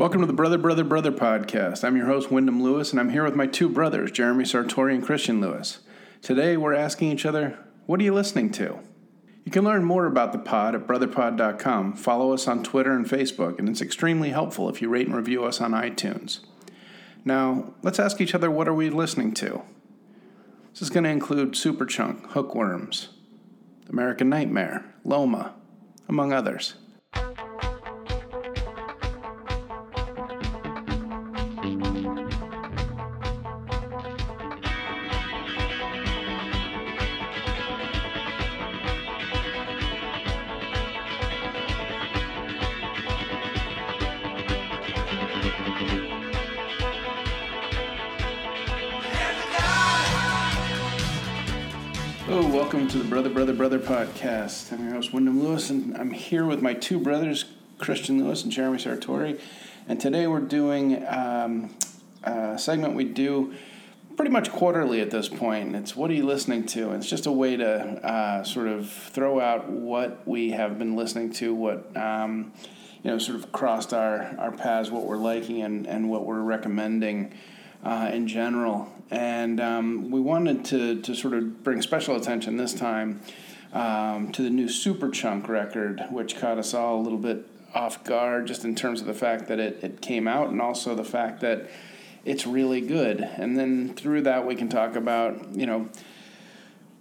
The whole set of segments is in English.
Welcome to the Brother, Brother, Brother podcast. I'm your host, Wyndham Lewis, and I'm here with my two brothers, Jeremy Sartori and Christian Lewis. Today, we're asking each other, What are you listening to? You can learn more about the pod at brotherpod.com. Follow us on Twitter and Facebook, and it's extremely helpful if you rate and review us on iTunes. Now, let's ask each other, What are we listening to? This is going to include Superchunk, Hookworms, American Nightmare, Loma, among others. Podcast. I'm your host, Wyndham Lewis, and I'm here with my two brothers, Christian Lewis and Jeremy Sartori. And today we're doing um, a segment we do pretty much quarterly at this point. It's What Are You Listening To? And it's just a way to uh, sort of throw out what we have been listening to, what. Um, you know, sort of crossed our, our paths, what we're liking and, and what we're recommending uh, in general. And um, we wanted to, to sort of bring special attention this time um, to the new Superchunk record, which caught us all a little bit off guard just in terms of the fact that it, it came out and also the fact that it's really good. And then through that, we can talk about, you know,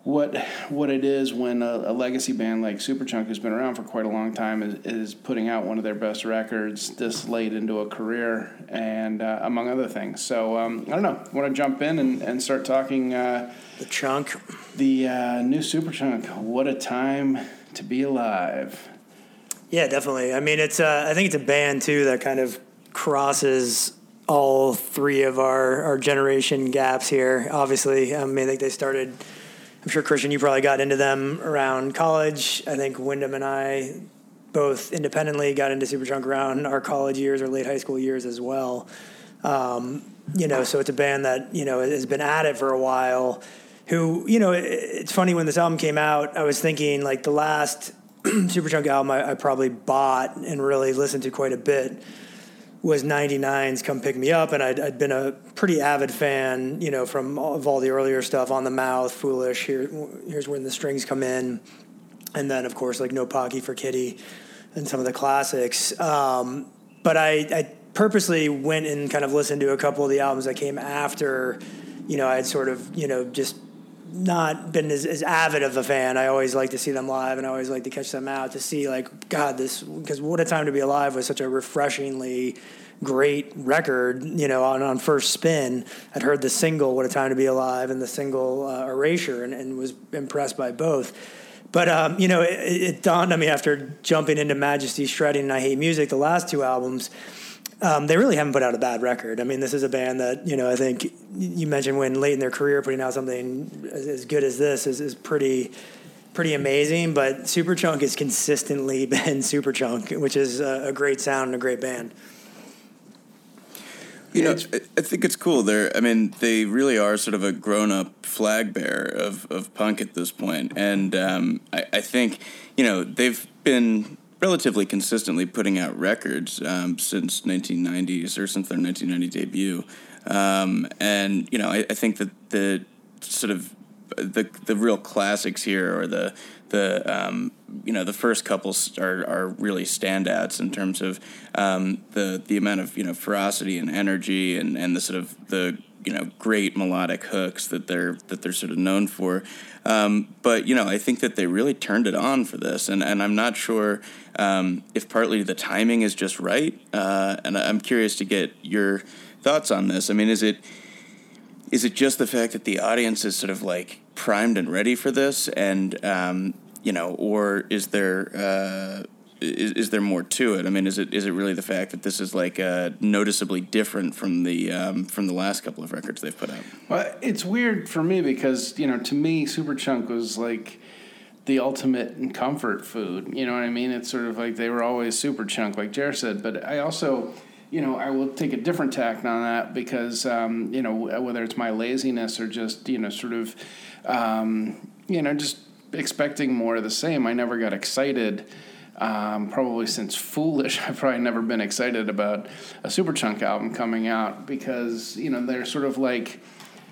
what what it is when a, a, legacy band like Superchunk, who's been around for quite a long time, is, is putting out one of their best records this late into a career, and uh, among other things. So um, I don't know. Want to jump in and, and start talking uh, the chunk, the uh, new Superchunk. What a time to be alive! Yeah, definitely. I mean, it's uh, I think it's a band too that kind of crosses all three of our, our generation gaps here. Obviously, I mean, I think they started I'm sure Christian, you probably got into them around college. I think Wyndham and I both independently got into Superchunk around our college years or late high school years as well. Um, you know, so it's a band that you know has been at it for a while. Who you know, it's funny when this album came out, I was thinking like the last Superchunk album I, I probably bought and really listened to quite a bit was 99's Come Pick Me Up, and I'd, I'd been a pretty avid fan, you know, from all, of all the earlier stuff, On the Mouth, Foolish, Here, Here's Where the Strings Come In, and then, of course, like No Pocky for Kitty and some of the classics. Um, but I, I purposely went and kind of listened to a couple of the albums that came after, you know, I had sort of, you know, just not been as, as avid of a fan. I always like to see them live, and I always like to catch them out to see like God, this because "What a Time to Be Alive" was such a refreshingly great record. You know, on, on first spin, I'd heard the single "What a Time to Be Alive" and the single uh, "Erasure," and, and was impressed by both. But um, you know, it, it dawned on me after jumping into Majesty Shredding and I Hate Music, the last two albums um, they really haven't put out a bad record. I mean, this is a band that you know I think you mentioned when late in their career putting out something as, as good as this is, is pretty pretty amazing. But Superchunk has consistently been Superchunk, which is a, a great sound and a great band. You know, I think it's cool. They're, I mean, they really are sort of a grown-up flag bearer of, of punk at this point, and um, I, I think, you know, they've been relatively consistently putting out records um, since 1990s or since their 1990 debut. Um, and you know, I, I, think that the sort of the the real classics here are the the um, you know the first couple are, are really standouts in terms of um, the the amount of you know ferocity and energy and, and the sort of the you know great melodic hooks that they're that they're sort of known for. Um, but you know, I think that they really turned it on for this, and and I'm not sure um, if partly the timing is just right. Uh, and I'm curious to get your thoughts on this. I mean, is it is it just the fact that the audience is sort of like primed and ready for this, and um, you know, or is there uh, is, is there more to it? I mean, is it is it really the fact that this is like uh, noticeably different from the um, from the last couple of records they've put out? Well, it's weird for me because you know, to me, Superchunk was like the ultimate comfort food. You know what I mean? It's sort of like they were always Superchunk, like Jer said. But I also, you know, I will take a different tact on that because um, you know whether it's my laziness or just you know sort of um, you know just expecting more of the same. I never got excited um, probably since Foolish, I've probably never been excited about a Superchunk album coming out because you know they're sort of like.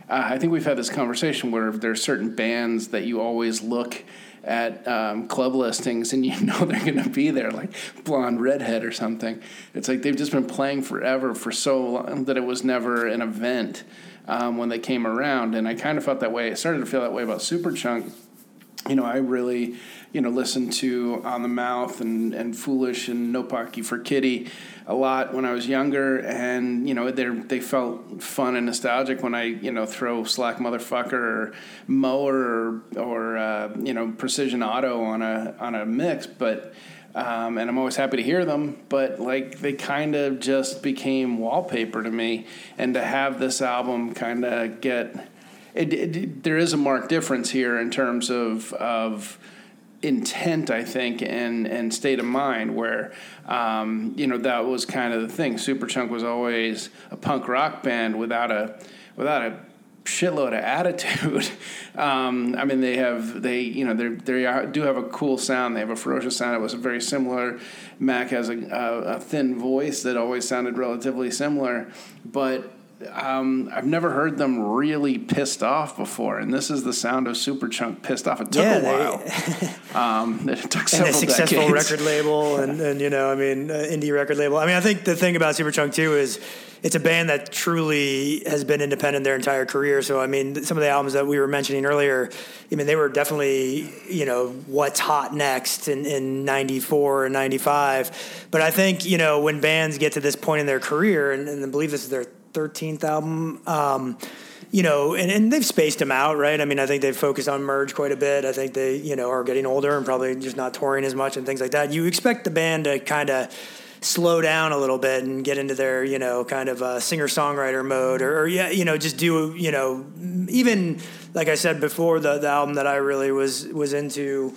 Uh, I think we've had this conversation where there are certain bands that you always look at um, club listings and you know they're going to be there, like Blonde Redhead or something. It's like they've just been playing forever for so long that it was never an event um, when they came around. And I kind of felt that way. I started to feel that way about Superchunk. You know, I really you know, listened to On the Mouth and, and Foolish and No Pocky for Kitty a lot when I was younger, and you know they they felt fun and nostalgic when I you know throw Slack Motherfucker or Mower or or uh, you know Precision Auto on a on a mix, but. Um, and I'm always happy to hear them, but like they kind of just became wallpaper to me, and to have this album kind of get, it, it, there is a marked difference here in terms of of intent, I think, and and state of mind. Where um, you know that was kind of the thing. Superchunk was always a punk rock band without a without a shitload of attitude. um, I mean, they have they you know they they do have a cool sound. They have a ferocious sound. It was very similar. Mac has a, a, a thin voice that always sounded relatively similar, but um, I've never heard them really pissed off before, and this is the sound of Superchunk pissed off. It took yeah, a while. Um, it took several and a successful decades. record label, and, and you know, I mean, uh, indie record label. I mean, I think the thing about Superchunk too is it's a band that truly has been independent their entire career. So, I mean, some of the albums that we were mentioning earlier, I mean, they were definitely, you know, what's hot next in, in 94 and 95. But I think, you know, when bands get to this point in their career, and, and I believe this is their 13th album. Um, you know, and, and they've spaced them out, right? I mean, I think they've focused on merge quite a bit. I think they, you know, are getting older and probably just not touring as much and things like that. You expect the band to kind of slow down a little bit and get into their, you know, kind of uh, singer songwriter mode, or, or, yeah, you know, just do, you know, even like I said before, the the album that I really was was into.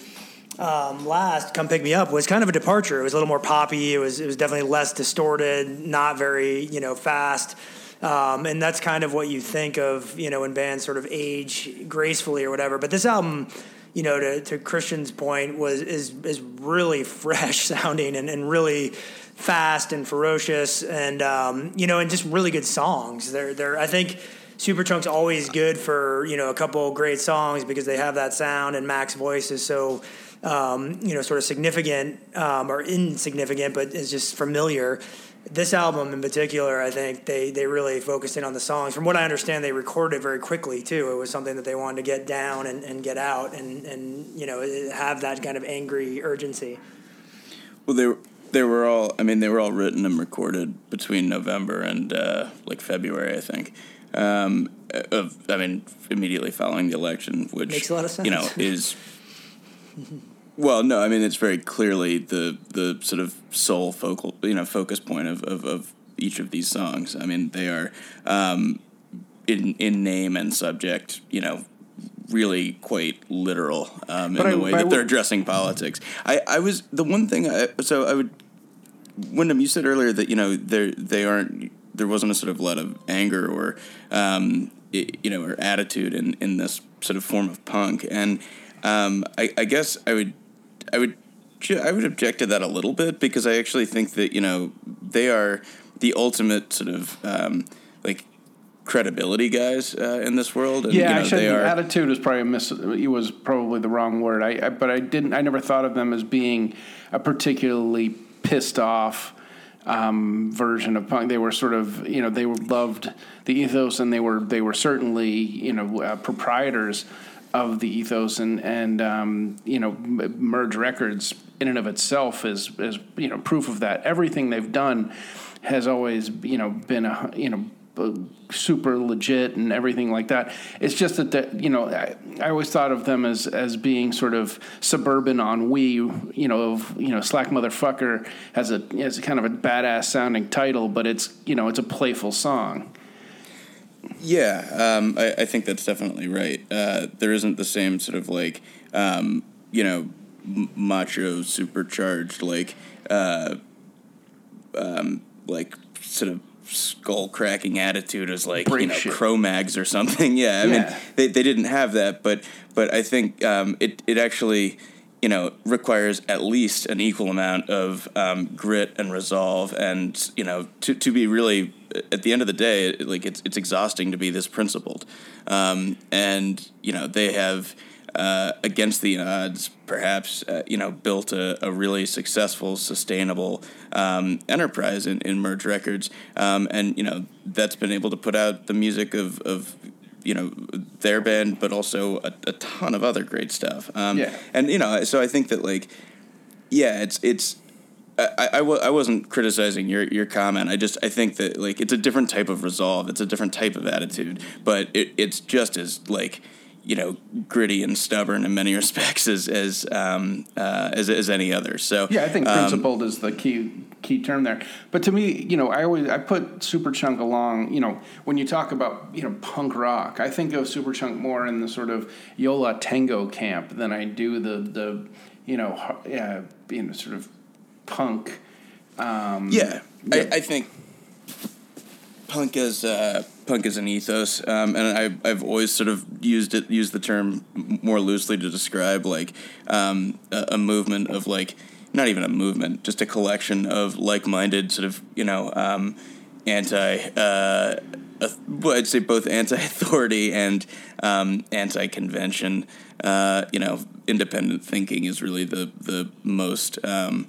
Um, last come pick me up was kind of a departure. It was a little more poppy. It was it was definitely less distorted, not very you know fast. Um, and that's kind of what you think of, you know, when bands sort of age gracefully or whatever. But this album, you know, to, to Christian's point, was is is really fresh sounding and, and really fast and ferocious, and um, you know, and just really good songs. They're they're I think. Superchunk's always good for you know a couple great songs because they have that sound and Mac's voice is so um, you know sort of significant um, or insignificant, but is just familiar this album in particular, I think they, they really focused in on the songs. From what I understand, they recorded very quickly too. It was something that they wanted to get down and, and get out and, and you know have that kind of angry urgency. Well, they were, they were all. I mean, they were all written and recorded between November and uh, like February, I think. Um, of I mean, immediately following the election, which makes a lot of sense. You know, is Well, no, I mean it's very clearly the the sort of sole focal you know focus point of, of, of each of these songs. I mean they are um, in in name and subject, you know, really quite literal um, in I, the way that they're addressing politics. I, I was the one thing. I, so I would, Wyndham, you said earlier that you know they they aren't there wasn't a sort of lot of anger or um, you know or attitude in in this sort of form of punk and. Um, I, I guess I would I would I would object to that a little bit because I actually think that you know they are the ultimate sort of um, like credibility guys uh, in this world. And, yeah, you know, actually, are, attitude was probably a miss. It was probably the wrong word. I, I, but I didn't. I never thought of them as being a particularly pissed off um, version of punk. They were sort of you know they loved the ethos and they were they were certainly you know uh, proprietors of the ethos and and um, you know merge records in and of itself is is you know proof of that. Everything they've done has always you know been a you know super legit and everything like that. It's just that the, you know I, I always thought of them as as being sort of suburban ennui you know of you know slack motherfucker has a has a kind of a badass sounding title but it's you know it's a playful song yeah, um, I, I, think that's definitely right. Uh, there isn't the same sort of like, um, you know, m- macho supercharged like, uh, um, like sort of skull cracking attitude as like Break you know shit. Cro-Mags or something. Yeah, I yeah. mean they, they didn't have that, but but I think um, it it actually you know, requires at least an equal amount of um, grit and resolve, and you know, to, to be really at the end of the day, like it's it's exhausting to be this principled, um, and you know they have. Uh, against the odds, perhaps uh, you know, built a, a really successful, sustainable um, enterprise in, in Merge Records, um, and you know that's been able to put out the music of, of you know their band, but also a, a ton of other great stuff. Um, yeah. And you know, so I think that like, yeah, it's it's. I, I, w- I wasn't criticizing your, your comment. I just I think that like it's a different type of resolve. It's a different type of attitude, but it, it's just as like you know gritty and stubborn in many respects as as um, uh, as, as any other. So yeah, I think um, principled is the key key term there. But to me, you know, I always I put Superchunk along. You know, when you talk about you know punk rock, I think of Superchunk more in the sort of Yo La Tengo camp than I do the the you know uh, you know sort of punk. Um, yeah, I, I think punk as uh, punk as an ethos, um, and I, I've always sort of used it used the term more loosely to describe like um, a, a, movement of like not even a movement, just a collection of like minded sort of you know um, anti. Uh, well, I'd say both anti-authority and um, anti-convention. Uh, you know, independent thinking is really the the most um,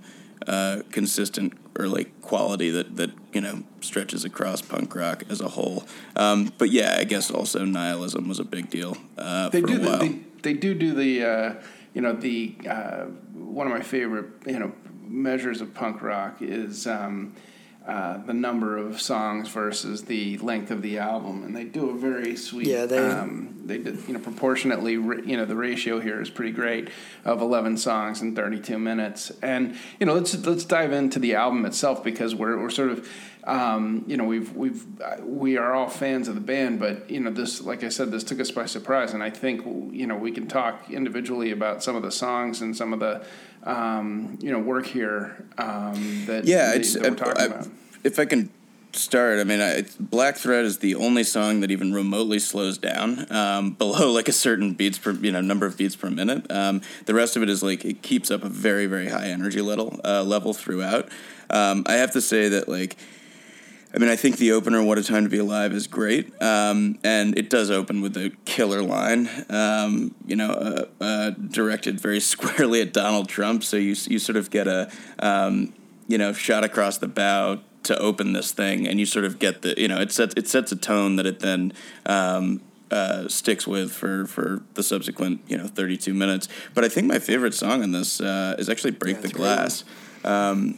uh, consistent or like quality that that you know stretches across punk rock as a whole. Um, but yeah, I guess also nihilism was a big deal uh, they do. The, they, they do do the uh, you know the uh, one of my favorite you know measures of punk rock is. Um, uh, the number of songs versus the length of the album, and they do a very sweet. Yeah, they. Um, they did, you know proportionately. You know the ratio here is pretty great of eleven songs in thirty two minutes, and you know let's let's dive into the album itself because we're we're sort of. Um, you know we've we've we are all fans of the band, but you know this, like I said, this took us by surprise, and I think you know we can talk individually about some of the songs and some of the um, you know work here um, that yeah, that, it's that we're talking I, about. If I can start, I mean, I, Black Thread is the only song that even remotely slows down um, below like a certain beats per you know number of beats per minute. Um, the rest of it is like it keeps up a very very high energy level uh, level throughout. Um, I have to say that like. I mean, I think the opener, "What a Time to Be Alive," is great, um, and it does open with a killer line. Um, you know, uh, uh, directed very squarely at Donald Trump, so you you sort of get a um, you know shot across the bow to open this thing, and you sort of get the you know it sets it sets a tone that it then. Um, uh, sticks with for, for the subsequent you know 32 minutes, but I think my favorite song on this uh, is actually "Break Yeah, the Glass." Um,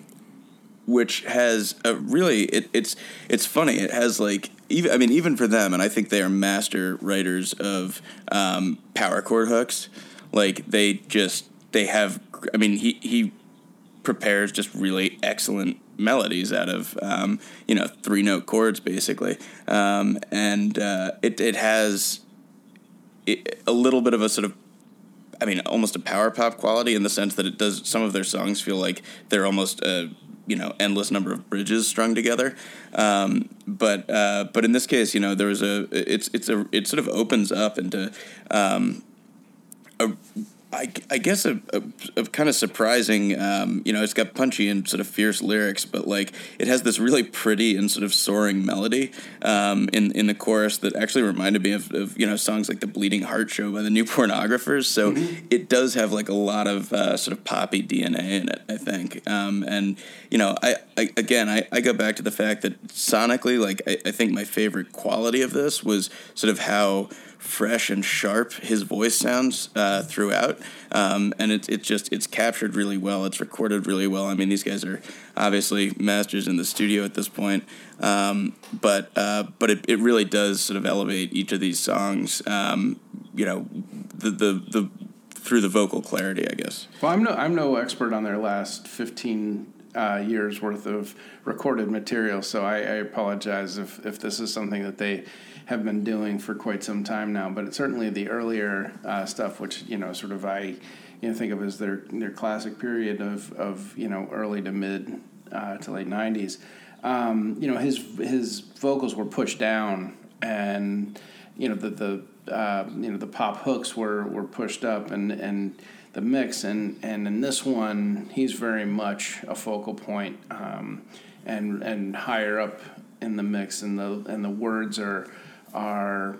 which has a really it, it's it's funny. It has like even I mean even for them, and I think they are master writers of um, power chord hooks. Like they just they have. I mean he he prepares just really excellent melodies out of um, you know three note chords basically, um, and uh, it it has it, a little bit of a sort of I mean, almost a power pop quality in the sense that it does. Some of their songs feel like they're almost you know endless number of bridges strung together. Um, but uh, but in this case, you know, there was a it's it's a it sort of opens up into um, a I, I guess a, a, a kind of surprising, um, you know, it's got punchy and sort of fierce lyrics, but like it has this really pretty and sort of soaring melody um, in in the chorus that actually reminded me of, of, you know songs like the Bleeding Heart Show by the New Pornographers. So mm-hmm. it does have like a lot of uh, sort of poppy DNA in it, I think. Um, and you know, I, I again I, I go back to the fact that sonically, like I, I think my favorite quality of this was sort of how fresh and sharp his voice sounds uh, throughout, um, and it's it's just it's captured really well. It's recorded really well. I mean, these guys are obviously masters in the studio at this point, um, but uh, but it, it really does sort of elevate each of these songs. Um, you know, the the the through the vocal clarity, I guess. Well, I'm no I'm no expert on their last fifteen uh, years worth of recorded material, so I, I apologize if if this is something that they have been doing for quite some time now. But certainly the earlier uh, stuff, which you know, sort of I you know think of as their their classic period of of you know early to mid uh, to late '90s. Um, you know, his his vocals were pushed down, and you know the the uh, you know the pop hooks were were pushed up, and and the mix, and and in this one, he's very much a focal point, um, and and higher up in the mix, and the and the words are are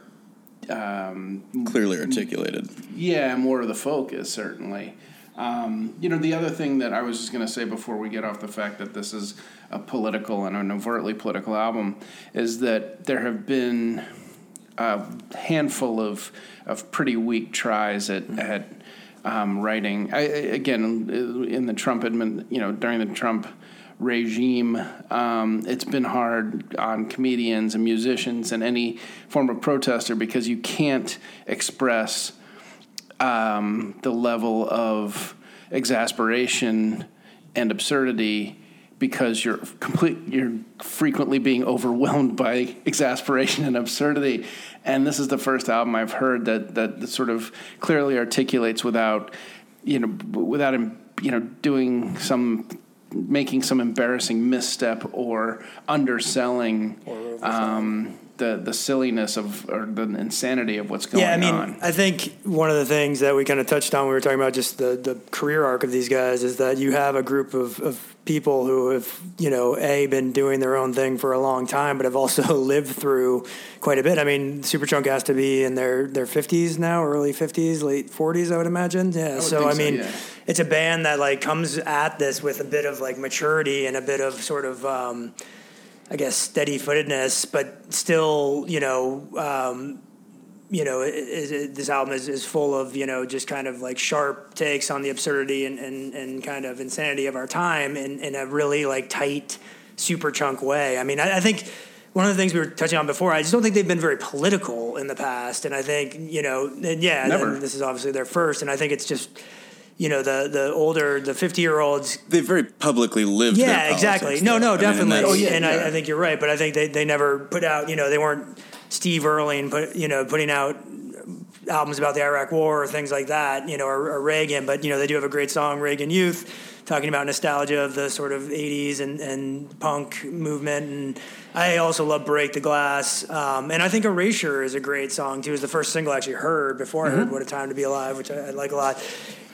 um, clearly articulated. Yeah, more of the focus certainly. Um, you know, the other thing that I was just going to say before we get off the fact that this is a political and an overtly political album is that there have been a handful of of pretty weak tries at at um, writing. I, again, in the Trump admin, you know, during the Trump regime, um, it's been hard on comedians and musicians and any form of protester because you can't express um, the level of exasperation and absurdity because you're complete you're frequently being overwhelmed by exasperation and absurdity. And this is the first album I've heard that that, that sort of clearly articulates without you know without you know doing some making some embarrassing misstep or underselling or um, the the silliness of or the insanity of what's going on. Yeah, I mean, on. I think one of the things that we kind of touched on when we were talking about just the the career arc of these guys is that you have a group of, of people who have you know a been doing their own thing for a long time, but have also lived through quite a bit. I mean, Superchunk has to be in their their fifties now, early fifties, late forties, I would imagine. Yeah, I would so I mean. So, yeah. It's a band that like comes at this with a bit of like maturity and a bit of sort of um, I guess, steady footedness, but still, you know, um, you know, it, it, this album is, is full of, you know, just kind of like sharp takes on the absurdity and, and, and kind of insanity of our time in, in a really like tight, super chunk way. I mean, I, I think one of the things we were touching on before, I just don't think they've been very political in the past. And I think, you know, and yeah, and this is obviously their first. And I think it's just, you know the the older the 50 year olds they very publicly lived yeah exactly. no no definitely I mean, oh, yeah, and yeah. I, I, think you're right but i think they, they never put out you know they weren't steve earle put you know putting out albums about the iraq war or things like that you know or, or reagan but you know they do have a great song reagan youth talking about nostalgia of the sort of 80s and, and punk movement and i also love break the glass um, and i think erasure is a great song too. It was the first single i actually heard before mm-hmm. i heard what a time to be alive which I, I like a lot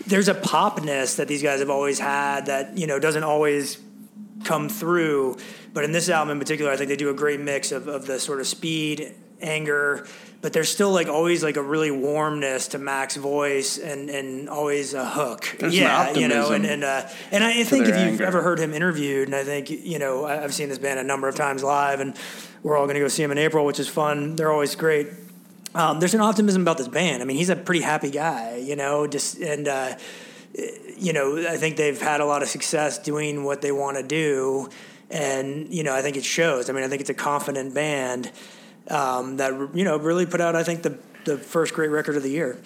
there's a popness that these guys have always had that you know doesn't always come through. But in this album in particular, I think they do a great mix of, of the sort of speed, anger, but there's still like always like a really warmness to Mac's voice and, and always a hook. There's yeah, you know, and and uh, and I think if you've anger. ever heard him interviewed, and I think you know I've seen this band a number of times live, and we're all going to go see him in April, which is fun. They're always great um, there's an optimism about this band. I mean, he's a pretty happy guy, you know, just and uh, you know, I think they've had a lot of success doing what they want to do, and you know, I think it shows. I mean, I think it's a confident band um, that you know really put out. I think the the first great record of the year.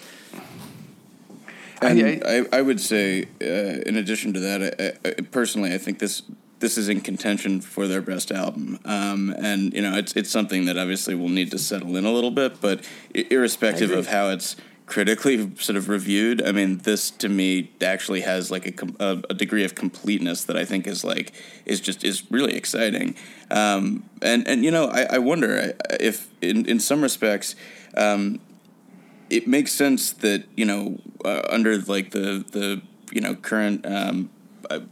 And I, I, would say, uh, in addition to that, I, I, personally, I think this this is in contention for their best album. Um, and you know, it's it's something that obviously will need to settle in a little bit. But irrespective of how it's critically sort of reviewed, I mean, this to me actually has like a, a, a degree of completeness that I think is like is just is really exciting. Um, and and you know, I, I wonder if in in some respects. Um, it makes sense that you know uh, under like the the you know current um,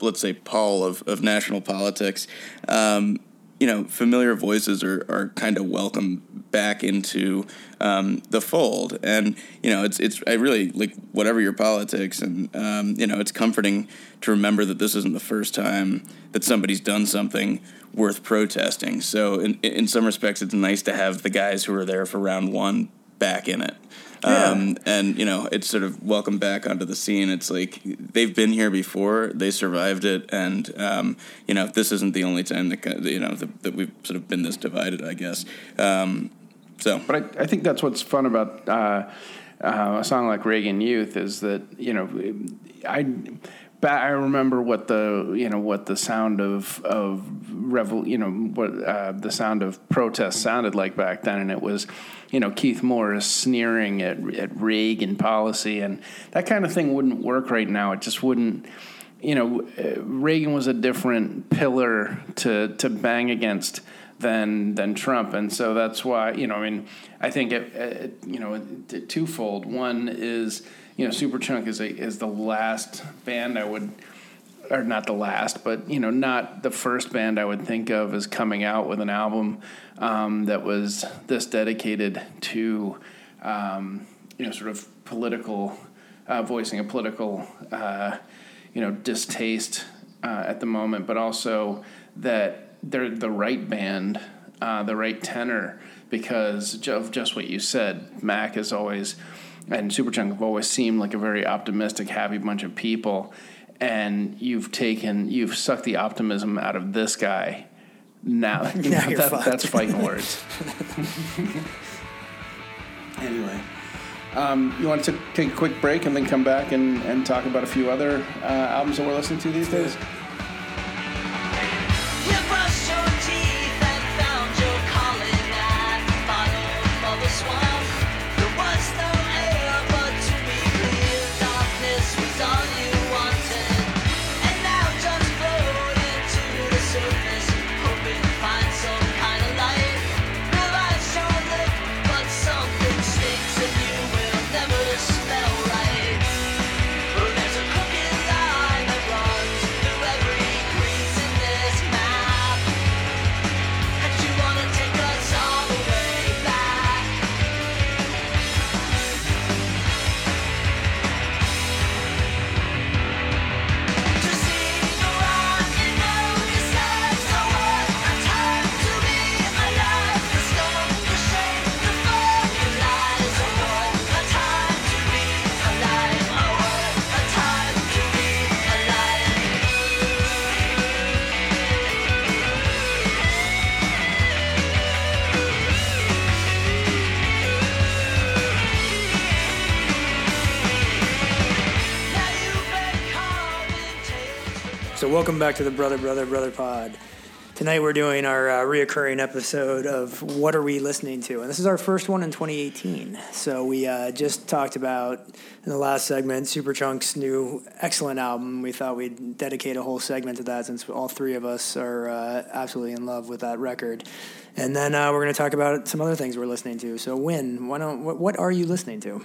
let's say pall of, of national politics, um, you know, familiar voices are, are kind of welcome back into um, the fold. And, you know, it's, it's, I really like whatever your politics and, um, you know, it's comforting to remember that this isn't the first time that somebody's done something worth protesting. So in, in some respects, it's nice to have the guys who were there for round one back in it. Um, and you know, it's sort of welcome back onto the scene. It's like they've been here before, they survived it, and um, you know, this isn't the only time that you know that, that we've sort of been this divided. I guess. Um, so, but I, I, think that's what's fun about uh, uh, a song like Reagan Youth is that you know, I. I remember what the you know what the sound of of revol you know what uh, the sound of protest sounded like back then, and it was you know Keith Morris sneering at at Reagan policy, and that kind of thing wouldn't work right now. It just wouldn't. You know, uh, Reagan was a different pillar to to bang against than than Trump, and so that's why you know. I mean, I think it, it you know twofold. One is you know, Superchunk is a is the last band I would, or not the last, but you know, not the first band I would think of as coming out with an album um, that was this dedicated to, um, you know, sort of political, uh, voicing a political, uh, you know, distaste uh, at the moment, but also that they're the right band, uh, the right tenor, because of just what you said. Mac is always, and Superchunk have always seemed like a very optimistic, happy bunch of people. And you've taken, you've sucked the optimism out of this guy. Now, Now that, that's fighting words. anyway, um, you want to take a quick break and then come back and, and talk about a few other uh, albums that we're listening to these days? Welcome back to the Brother, Brother, Brother Pod. Tonight we're doing our uh, reoccurring episode of What Are We Listening to? And this is our first one in 2018. So, we uh, just talked about in the last segment Superchunk's new excellent album. We thought we'd dedicate a whole segment to that since all three of us are uh, absolutely in love with that record. And then uh, we're going to talk about some other things we're listening to. So, Win, why don't, what, what are you listening to?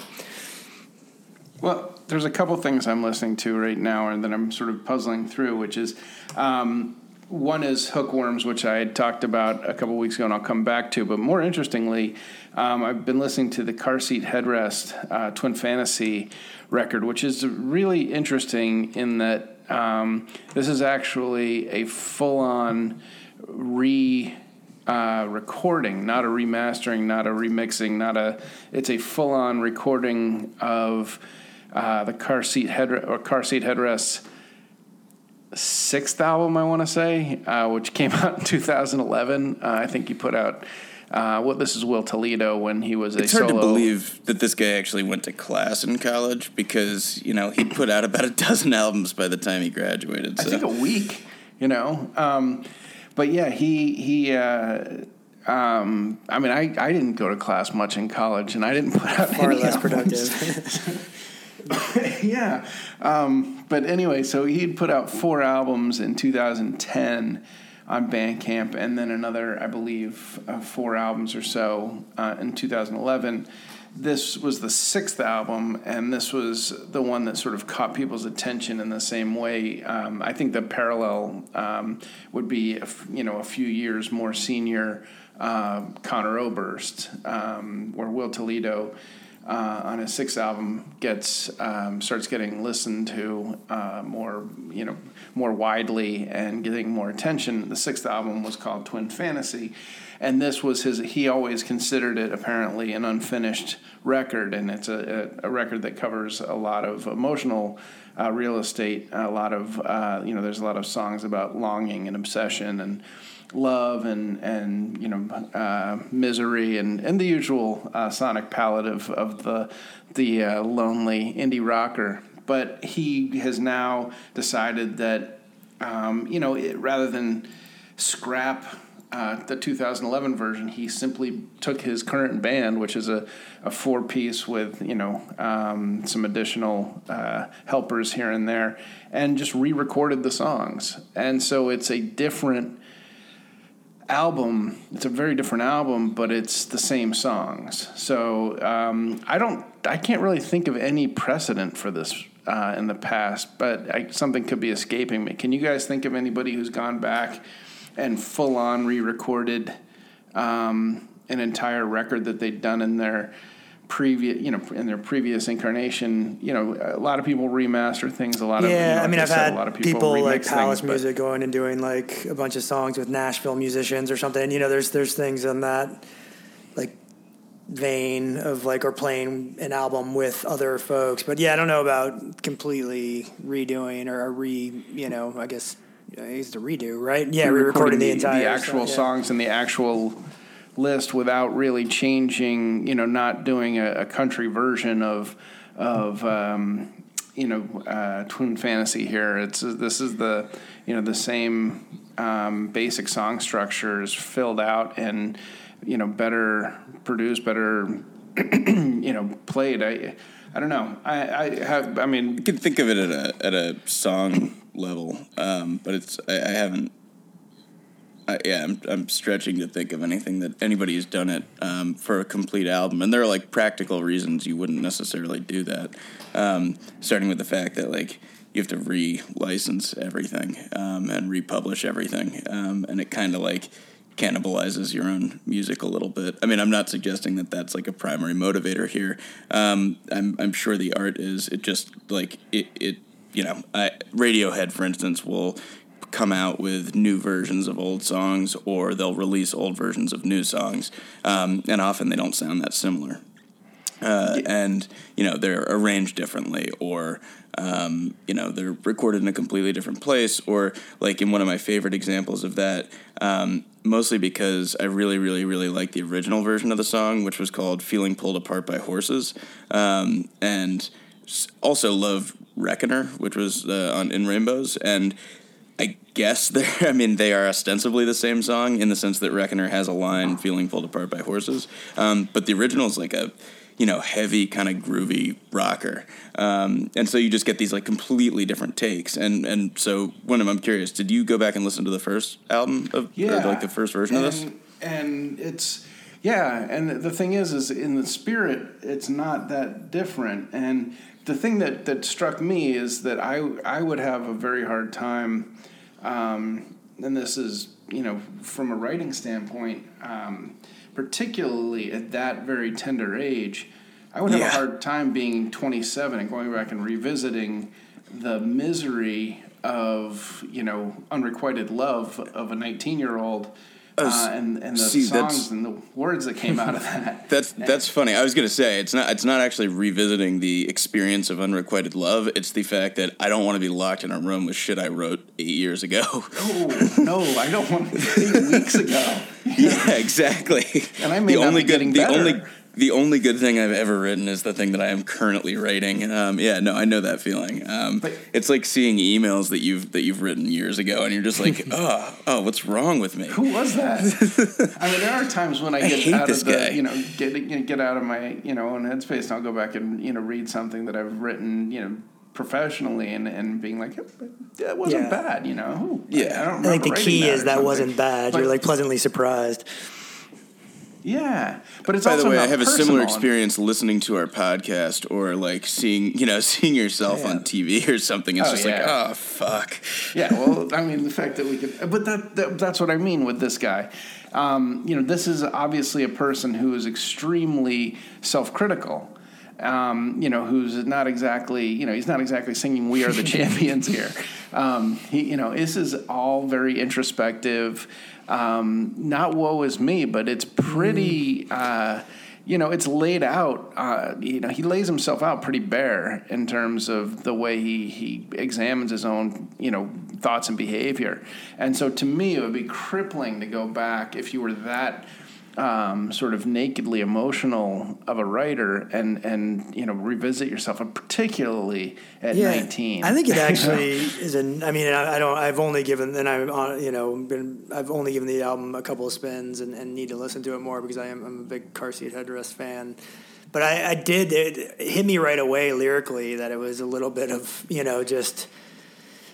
Well, there's a couple things I'm listening to right now, and that I'm sort of puzzling through, which is um, one is Hookworms, which I had talked about a couple weeks ago, and I'll come back to. But more interestingly, um, I've been listening to the Car Seat Headrest uh, Twin Fantasy record, which is really interesting in that um, this is actually a full on re uh, recording, not a remastering, not a remixing, not a. It's a full-on recording of uh, the car seat head or car seat headrests sixth album, I want to say, uh, which came out in 2011. Uh, I think he put out. Uh, what this is Will Toledo when he was a It's hard solo. to believe that this guy actually went to class in college because you know he put out about a dozen albums by the time he graduated. I So. think a week, you know. Um, but yeah, he he. Uh, um, I mean, I, I didn't go to class much in college, and I didn't put out Far any less albums. productive. yeah. Um, but anyway, so he'd put out four albums in 2010 on Bandcamp, and then another, I believe, uh, four albums or so uh, in 2011. This was the sixth album, and this was the one that sort of caught people's attention in the same way. Um, I think the parallel um, would be, you know, a few years more senior uh, Conor Oberst, um, where Will Toledo uh, on his sixth album gets um, starts getting listened to uh, more you know more widely and getting more attention. The sixth album was called Twin Fantasy, and this was his. He always considered it apparently an unfinished record, and it's a, a, a record that covers a lot of emotional. Uh, real estate, a lot of uh, you know. There's a lot of songs about longing and obsession and love and and you know uh, misery and, and the usual uh, sonic palette of of the the uh, lonely indie rocker. But he has now decided that um, you know it, rather than scrap. Uh, the 2011 version, he simply took his current band, which is a, a four piece with you know um, some additional uh, helpers here and there, and just re recorded the songs. And so it's a different album, it's a very different album, but it's the same songs. So um, I don't, I can't really think of any precedent for this uh, in the past, but I, something could be escaping me. Can you guys think of anybody who's gone back and full on re-recorded um, an entire record that they'd done in their previous, you know, in their previous incarnation? You know, a lot of people remaster things. A lot of Yeah, you know, I mean, I've had a lot of people, people, like Palace things, Music going and doing like a bunch of songs with Nashville musicians or something. You know, there's there's things in that like vein of like or playing an album with other folks. But yeah, I don't know about completely redoing or a re. You know, I guess it's a redo, right? Yeah, re-recording the, entire the actual stuff, yeah. songs and the actual list without really changing. You know, not doing a, a country version of of um, you know uh, Twin Fantasy here. It's this is the you know the same um, basic song structures filled out and you know better produced, better you know played. I I don't know. I I have. I mean, You can think of it at a at a song level, um, but it's I, I haven't. I, yeah, I'm I'm stretching to think of anything that anybody has done it um, for a complete album, and there are like practical reasons you wouldn't necessarily do that. Um, starting with the fact that like you have to re-license everything um, and republish everything, um, and it kind of like cannibalizes your own music a little bit. I mean, I'm not suggesting that that's like a primary motivator here. Um, I'm I'm sure the art is. It just like it it you know, I, Radiohead, for instance, will come out with new versions of old songs, or they'll release old versions of new songs, um, and often they don't sound that similar. Uh, and you know they're arranged differently, or um, you know they're recorded in a completely different place, or like in one of my favorite examples of that, um, mostly because I really, really, really like the original version of the song, which was called "Feeling Pulled Apart by Horses," um, and also love "Reckoner," which was uh, on In Rainbows, and guess they're. I mean, they are ostensibly the same song in the sense that Reckoner has a line "Feeling pulled apart by horses," um, but the original is like a, you know, heavy kind of groovy rocker, um, and so you just get these like completely different takes. And and so, Wyndham, I'm curious, did you go back and listen to the first album of, or like the first version and, of this? And it's yeah, and the thing is, is in the spirit, it's not that different. And the thing that that struck me is that I I would have a very hard time, um, and this is you know from a writing standpoint, um, particularly at that very tender age. I would have Yeah. a hard time being 27 and going back and revisiting the misery of you know unrequited love of a 19 year old uh, and and the see, songs and the words that came out of that. That's that's funny. I was gonna say it's not it's not actually revisiting the experience of unrequited love. It's the fact that I don't want to be locked in a room with shit I wrote eight years ago. Oh no, I don't want eight weeks ago. yeah, exactly. And I may the not only be good getting the only the only good thing I've ever written is the thing that I am currently writing. Um, yeah, no, I know that feeling. Um, But- it's like seeing emails that you've that you've written years ago, and you're just like, oh, oh, what's wrong with me? Who was that? I mean, there are times when I I get hate out this of the, guy. you know, get you know, get out of my, you know, own headspace, and I'll go back and you know read something that I've written, you know, professionally, and, and being like, that wasn't Yeah. bad, you know. Ooh, Yeah. I, I don't I think the key that is that something. wasn't bad. But- You're like pleasantly surprised. Yeah, but it's By also the way, I have a similar experience listening to our podcast or like seeing, you know, seeing yourself Yeah. on TV or something. It's Oh, just like, oh, fuck. Yeah, well, I mean, the fact that we could, but that, that that's what I mean with this guy. Um, you know, this is obviously a person who is extremely self-critical. Um, you know, who's not exactly, you know, he's not exactly singing "We Are the Champions" here. Um, he, you know, this is all very introspective. Um, not woe is me, but it's pretty. Uh, you know, it's laid out. Uh, you know, he lays himself out pretty bare in terms of the way he he examines his own you know thoughts and behavior. And so, to me, it would be crippling to go back if you were that um, sort of nakedly emotional of a writer and and you know revisit yourself, and particularly at nineteen. I think it actually is an. I mean, I, I don't. I've only given, and I've on, you know been. I've only given the album a couple of spins and, and need to listen to it more because I am I'm a big car seat headrest fan. But I, I did. It hit me right away lyrically that it was a little bit of you know just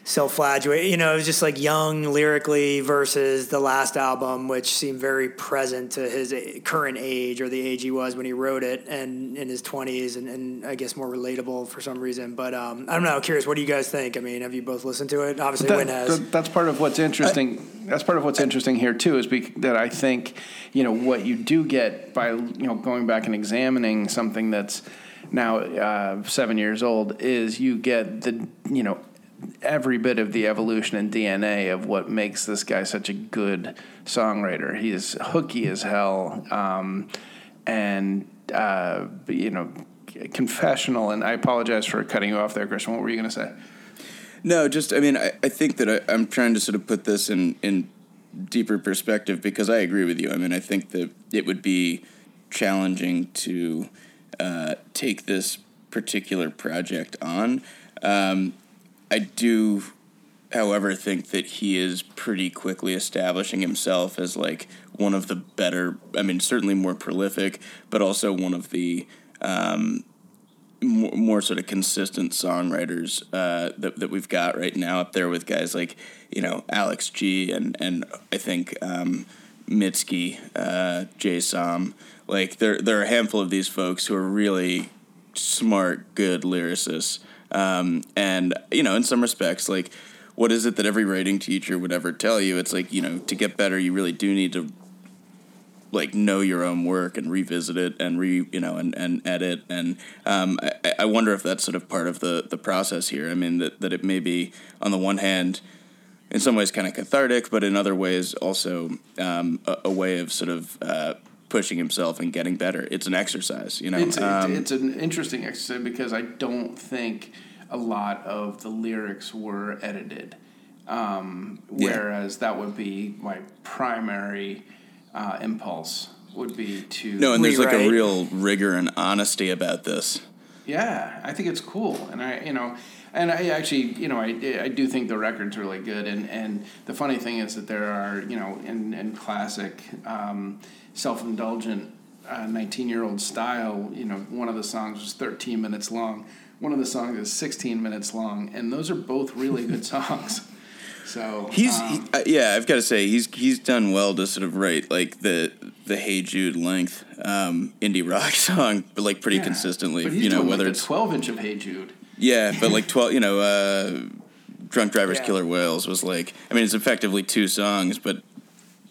self-flagellate. You know, it was just like young lyrically versus the last album, which seemed very present to his current age or the age he was when he wrote it, and in his twenties, and, and I guess more relatable for some reason. But um, I don't know. Curious, what do you guys think? I mean, have you both listened to it? Obviously, That- Win has. that's part of what's interesting. that's part of what's interesting here too, is bec- that I think you know what you do get by you know going back and examining something that's now uh, seven years old is you get the you know every bit of the evolution and DNA of what makes this guy such a good songwriter. He is hooky as hell, um, and uh, you know confessional. And I apologize for cutting you off there, Christian. What were you going to say? No, just I mean, I, I think that I, I'm trying to sort of put this in in deeper perspective because I agree with you. I mean, I think that it would be challenging to uh, take this particular project on. Um, I do, however, think that he is pretty quickly establishing himself as like one of the better. I mean, certainly more prolific, but also one of the um, more, more sort of consistent songwriters uh, that that we've got right now up there with guys like you know Alex G and and I think um, Mitski, uh, Jay Som. Like there there are a handful of these folks who are really smart, good lyricists, um, and you know in some respects like. What is it that every writing teacher would ever tell you? It's like, you know, to get better, you really do need to like know your own work and revisit it and re you know and, and edit and um, I, I wonder if that's sort of part of the the process here. I mean that that it may be on the one hand in some ways kind of cathartic, but in other ways also um, a, a way of sort of uh, pushing himself and getting better. It's an exercise, you know. It's, Um, it's an interesting exercise because I don't think a lot of the lyrics were edited. Um, Yeah. whereas that would be my primary uh, impulse would be to no, and there's like a real rigor and honesty about this. Yeah, I think it's cool, and I, you know, and I actually, you know, I, I do think the record's really good, and and the funny thing is that there are, you know, in in classic, um, self-indulgent, nineteen-year-old style, you know, one of the songs was thirteen minutes long, one of the songs is sixteen minutes long, and those are both really good songs. So He's um, he, uh, yeah, I've got to say he's he's done well to sort of write like the the Hey Jude length um, indie rock song, but like pretty yeah. consistently. You know whether like it's twelve inch of Hey Jude. Yeah, but like twelve, you know, uh, Drunk Drivers Yeah. Killer Whales was like I mean it's effectively two songs, but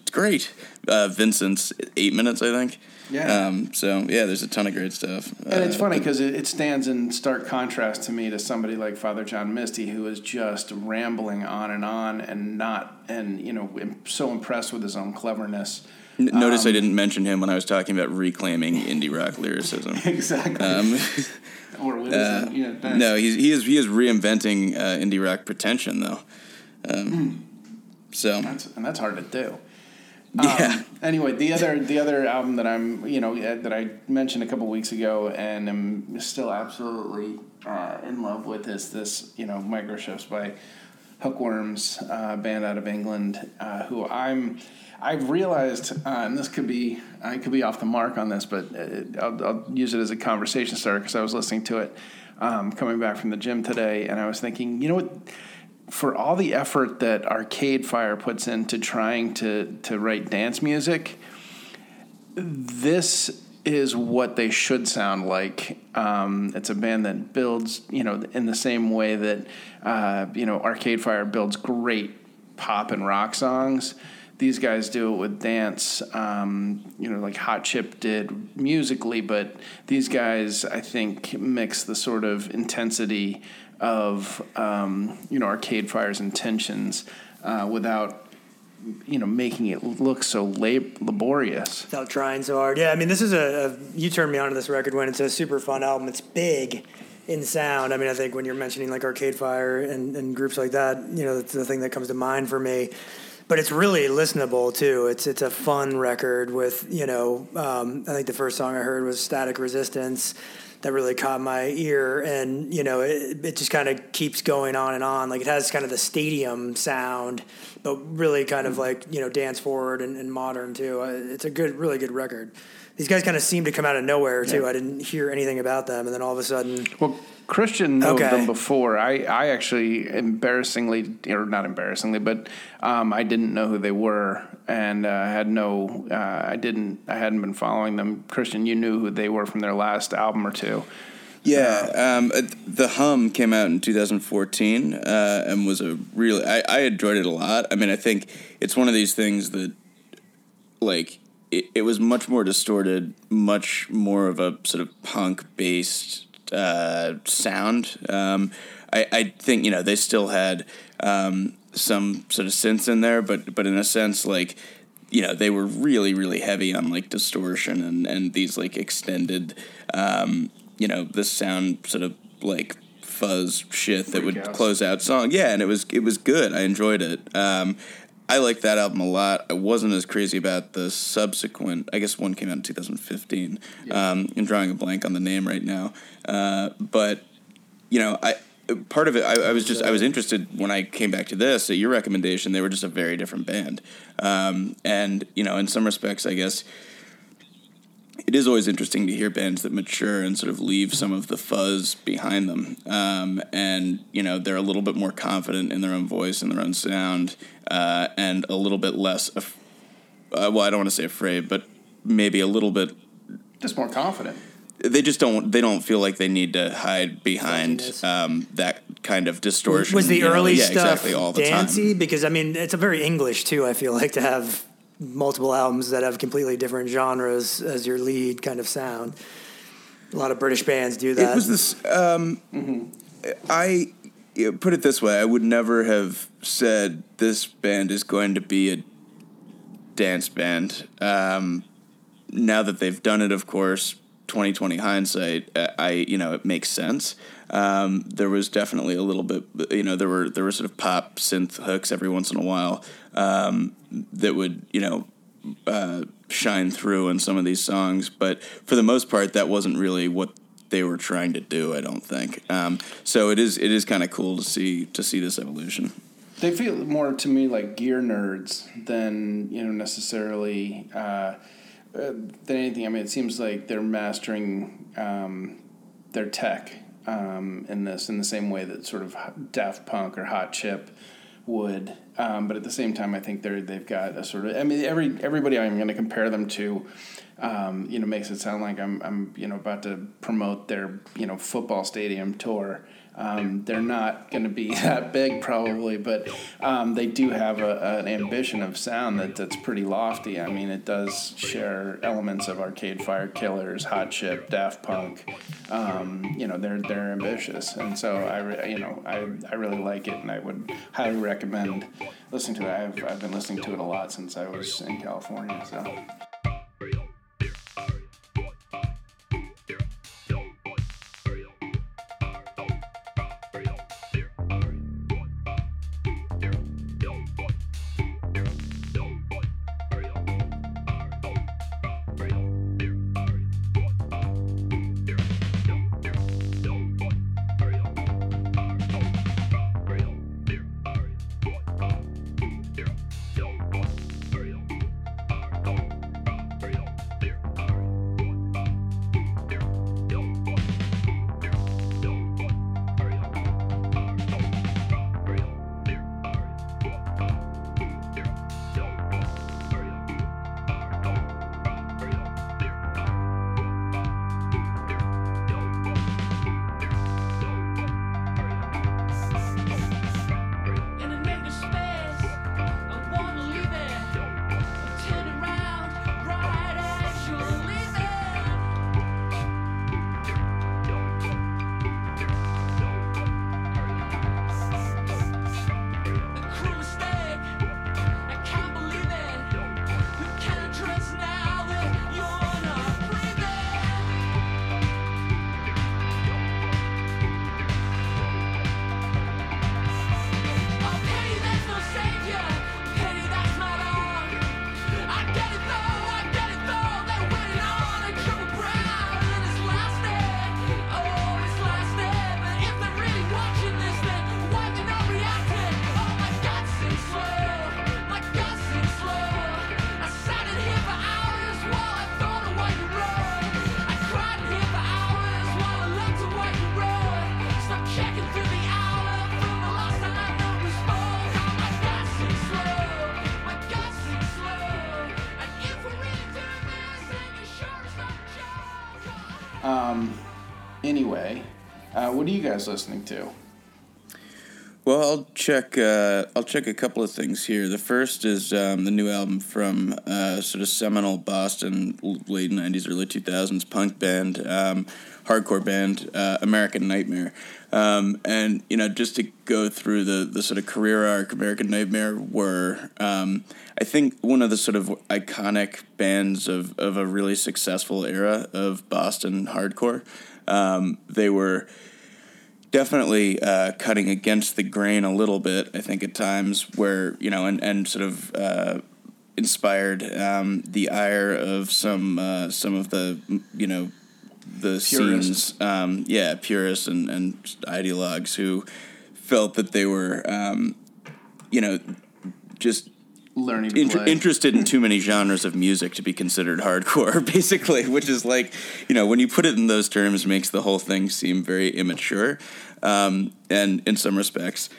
it's great. Uh, Vincent's eight minutes, I think. Yeah. Um, so yeah, there's a ton of great stuff. And it's Uh, funny because it, it stands in stark contrast to me to somebody like Father John Misty, who is just rambling on and on and not, and you know, so impressed with his own cleverness. N- notice I um, didn't mention him when I was talking about reclaiming indie rock lyricism. Exactly. Um, or uh. Yeah, no, he's he is he is reinventing uh, indie rock pretension though. Um, So That's, and that's hard to do. yeah, Um, anyway, the other the other album that I'm you know uh, that I mentioned a couple weeks ago and am still absolutely uh, in love with is this you know microshifts by Hookworms, uh, band out of England, uh, who I'm. I've realized, uh, and this could be I could be off the mark on this, but uh, I'll, I'll use it as a conversation starter because I was listening to it um, coming back from the gym today, and I was thinking, you know what? for all the effort that Arcade Fire puts into trying to to write dance music, this is what they should sound like. Um, it's a band that builds, you know, in the same way that uh, you know Arcade Fire builds great pop and rock songs. These guys do it with dance, um, you know, like Hot Chip did musically, but these guys, I think, mix the sort of intensity of, um, you know, Arcade Fire's intentions uh, without, you know, making it look so lab- laborious. without trying so hard. Yeah, I mean, this is a, a you turned me on to this record when it's a super fun album. It's big in sound. I mean, I think when you're mentioning like Arcade Fire and, and groups like that, you know, that's the thing that comes to mind for me. But it's really listenable too. It's it's a fun record with you know. Um, I think the first song I heard was Static Resistance. that really caught my ear, and you know, it, it just kind of keeps going on and on. Like it has kind of the stadium sound, but really kind of like you know dance forward and, and modern too. Uh, It's a good, really good record. These guys kind of seem to come out of nowhere too. Yeah. I didn't hear anything about them, and then all of a sudden, Well, Christian knew Okay. them before. I, I actually embarrassingly, or not embarrassingly, but um, I didn't know who they were, and uh, had no, uh, I didn't, I hadn't been following them. Christian, you knew who they were from their last album or two. Yeah, um, the Hum came out in 2014 uh, and was a really I, I enjoyed it a lot. I mean, I think it's one of these things that like it, it was much more distorted, much more of a sort of punk based uh, sound. Um, I, I think you know they still had um, some sort of synths in there, but but in a sense like you know they were really really heavy on like distortion and and these like extended um, you know the sound sort of like fuzz shit that would close out song. Yeah and it was it was good. I enjoyed it. Um, i like that album a lot. I wasn't as crazy about the subsequent i guess one came out in 2015 um, i'm drawing a blank on the name right now. Uh, but you know i part of it I, I was just i was interested when i came back to this at your recommendation they were just a very different band. Um, and you know in some respects i guess it is always interesting to hear bands that mature and sort of leave some of the fuzz behind them. Um, and, you know, they're a little bit more confident in their own voice and their own sound, uh, and a little bit less, af- uh, well, I don't want to say afraid, but maybe a little bit. Just more confident. They just don't. They don't feel like they need to hide behind um, that kind of distortion. was the you know? early yeah, stuff exactly all the dancey? time. Because I mean, it's a very English too. I feel like to have multiple albums that have completely different genres as your lead kind of sound. A lot of British bands do that. It was this. Um, I you know, put it this way: I would never have said this band is going to be a dance band. Um, now that they've done it, of course, twenty twenty hindsight, uh, I you know it makes sense. Um, there was definitely a little bit, you know, there were there were sort of pop synth hooks every once in a while um, that would you know uh, shine through in some of these songs, but for the most part, that wasn't really what they were trying to do. I don't think. Um, so it is it is kind of cool to see to see this evolution. They feel more to me like gear nerds than you know necessarily uh, uh, than anything. I mean, it seems like they're mastering um, their tech um, in this in the same way that sort of Daft Punk or Hot Chip would. Um, but at the same time, I think they're they've got a sort of. I mean, every everybody I'm going to compare them to. Um, you know, makes it sound like I'm, I'm, you know, about to promote their, you know, football stadium tour. Um, they're not going to be that big probably, but um, they do have a, an ambition of sound that, that's pretty lofty. I mean, it does share elements of Arcade Fire Killers, Hot Chip, Daft Punk. Um, you know, they're they're ambitious, and so I, re- you know, I, I really like it, and I would highly recommend listening to it. I've, I've been listening to it a lot since I was in California. So. What are you guys listening to? Well, I'll check. Uh, I'll check a couple of things here. The first is um, the new album from uh, sort of seminal Boston late '90s, early 2000s punk band, um, hardcore band, uh, American Nightmare. Um, and you know, just to go through the the sort of career arc, American Nightmare were, um, I think, one of the sort of iconic bands of of a really successful era of Boston hardcore. Um, they were definitely uh, cutting against the grain a little bit. I think at times where you know, and and sort of uh, inspired um, the ire of some uh, some of the you know the Purists. scenes, um, yeah, purists and and ideologues who felt that they were, um, you know, just Learning to inter- play. interested in too many genres of music to be considered hardcore, basically, which is like, you know, when you put it in those terms, makes the whole thing seem very immature. Um, and in some respects,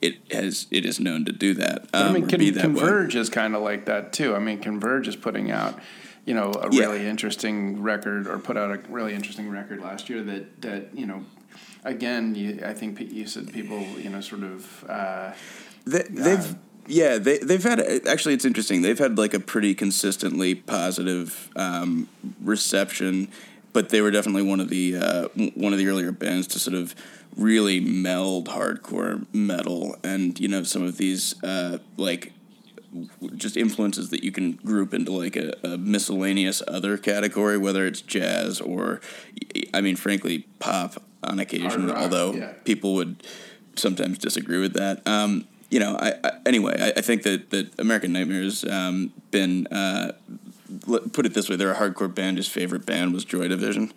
it has it is known to do that. I um, mean, or Con- be that way. Converge is kind of like that too. I mean, Converge is putting out, you know, a Yeah. really interesting record, or put out a really interesting record last year. That that you know, again, you, I think you said people, you know, sort of. Uh, They, they've yeah they they've had actually it's interesting they've had like a pretty consistently positive um, reception, but they were definitely one of the uh, one of the earlier bands to sort of really meld hardcore metal and you know some of these uh, like just influences that you can group into like a, a miscellaneous other category, whether it's jazz or, I mean, frankly, pop on occasion. Rock, although yeah. people would sometimes disagree with that. Um, you know, I, I anyway, I, I think that that American Nightmares um, been uh, put it this way: they're a hardcore band. His favorite band was Joy Division,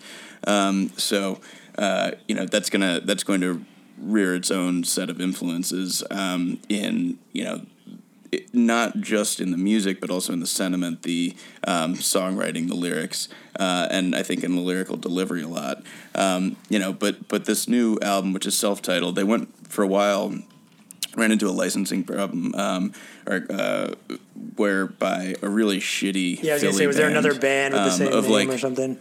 um, so uh, you know that's gonna that's going to rear its own set of influences um, in you know it, not just in the music, but also in the sentiment, the um, songwriting, the lyrics, uh, and I think in the lyrical delivery a lot. Um, you know, but but this new album, which is self-titled, they went for a while, ran into a licensing problem, um, or uh, whereby a really shitty. Yeah, I was gonna say, was there band, another band with the um, same of name like or something?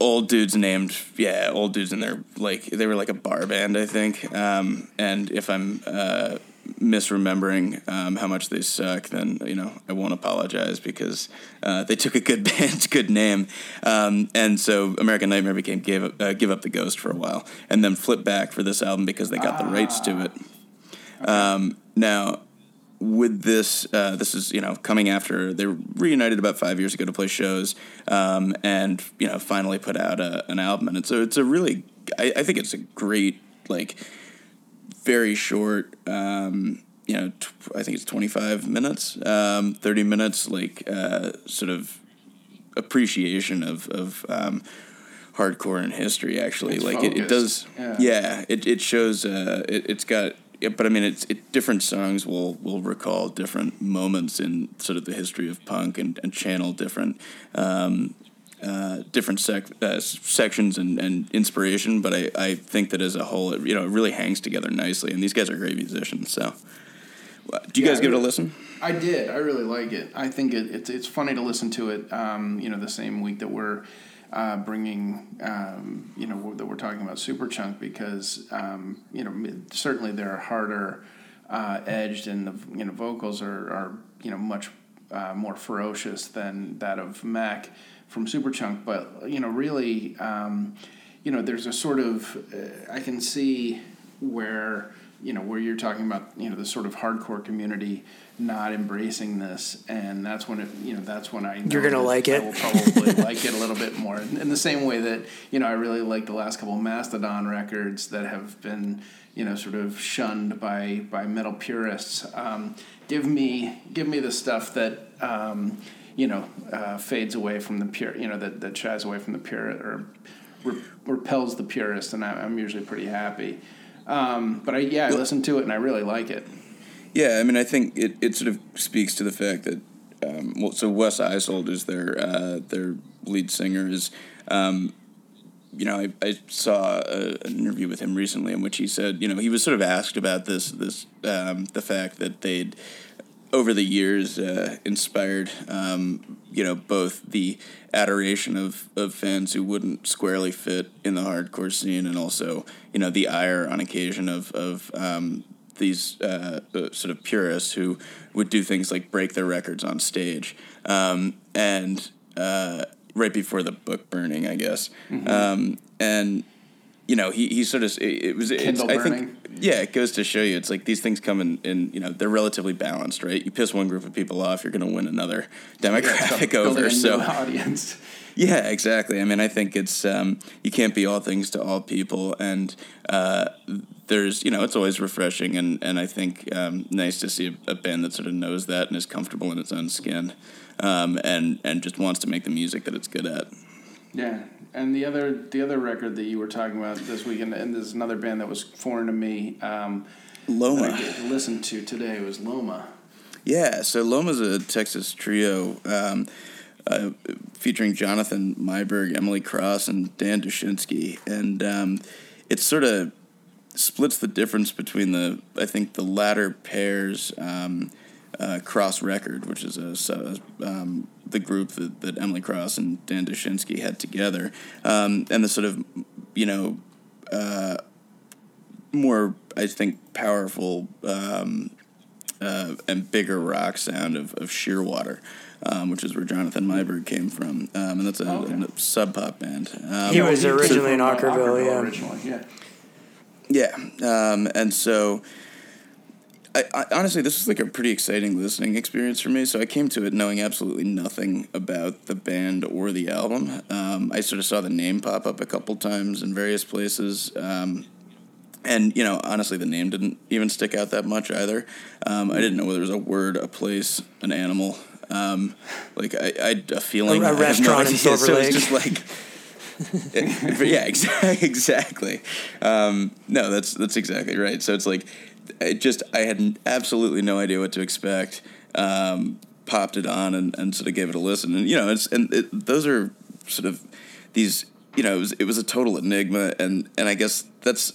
old dudes named yeah old dudes in their like they were like a bar band i think um, and if i'm uh, misremembering um, how much they suck then you know i won't apologize because uh, they took a good band's good name um, and so american nightmare became give uh, give up the ghost for a while and then flipped back for this album because they got the rights to it um, now with this, uh, this is you know coming after they were reunited about five years ago to play shows, um, and you know finally put out a, an album, and it's it's a really I, I think it's a great like very short. Um, you know, I think it's twenty five minutes, um, thirty minutes, like uh, sort of appreciation of of um, hardcore and history. Actually, It's like it, it does. Yeah. Yeah, it it shows. Uh, it, it's got. Yeah, but I mean, it's it, different songs will will recall different moments in sort of the history of punk and, and channel different um, uh, different sec- uh, sections and, and inspiration. But I, I think that as a whole, it, you know, it really hangs together nicely. And these guys are great musicians. So, do you Yeah, guys give it a listen? I did. I really like it. I think it, it's it's funny to listen to it. Um, you know, the same week that we're uh, bringing, um, you know, that we're talking about Superchunk because um, you know certainly they're harder uh, edged and the you know vocals are are you know much uh, more ferocious than that of Mac from Superchunk. But you know, really, um, you know, there's a sort of uh, I can see where you know where you're talking about you know the sort of hardcore community not embracing this and that's when it you know that's when I know You're gonna that like I it. will probably like it a little bit more in the same way that you know I really like the last couple of Mastodon records that have been you know sort of shunned by by metal purists um, give me give me the stuff that um, you know uh, fades away from the pure you know that, that shies away from the pure or re- repels the purist and I, I'm usually pretty happy um, but I, yeah, I listen to it and I really like it. Yeah, I mean, I think it, it sort of speaks to the fact that um, well, so Wes Eisold is their uh, their lead singer is. Um, you know, I, I saw a, an interview with him recently in which he said, you know, he was sort of asked about this this um, the fact that they'd over the years uh, inspired um, you know both the adoration of, of fans who wouldn't squarely fit in the hardcore scene, and also you know the ire on occasion of of um, these uh, uh, sort of purists who would do things like break their records on stage, um, and uh, right before the book burning, I guess, um, and you know he, he sort of it, it was I think yeah it goes to show you it's like these things come in, in you know they're relatively balanced right you piss one group of people off you're going to win another demographic Building over so audience. yeah, exactly. I mean, I think it's um, you can't be all things to all people, and uh, there's you know it's always refreshing, and and I think um, nice to see a, a band that sort of knows that and is comfortable in its own skin, um, and and just wants to make the music that it's good at. Yeah, and the other the other record that you were talking about this weekend, and there's another band that was foreign to me. Um, that I Loma, did listen to today was Loma. yeah. So Loma's a Texas trio. Um, uh, featuring Jonathan Meiburg, Emily Cross, and Dan Duszynski, and um, it sort of splits the difference between the I think the latter pair's um, uh, Cross Record, which is a, so- um, the group that, that Emily Cross and Dan Duszynski had together, um, and the sort of you know uh, more I think powerful um, uh, and bigger rock sound of, of Shearwater. Um, which is where Jonathan Meiburg came from, um, and that's a, Okay. a sub pop band. Um, He was originally in from, uh, Okkervil, yeah. Originally, yeah. Yeah, um, and so I, I honestly, this was like a pretty exciting listening experience for me. So I came to it knowing absolutely nothing about the band or the album. Um, I sort of saw the name pop up a couple times in various places. Um, and you know, honestly, the name didn't even stick out that much either. Um, I didn't know whether it was a word, a place, an animal. Um, like I, I had a feeling, A- a I have no restaurant in. Silver so Lake. just like yeah, exactly. Exactly. Um, no, that's that's exactly right. So it's like, it just I had absolutely no idea what to expect. Um, popped it on and, and sort of gave it a listen, and you know, it's and it, those are sort of these. You know, it was, it was a total enigma, and and I guess that's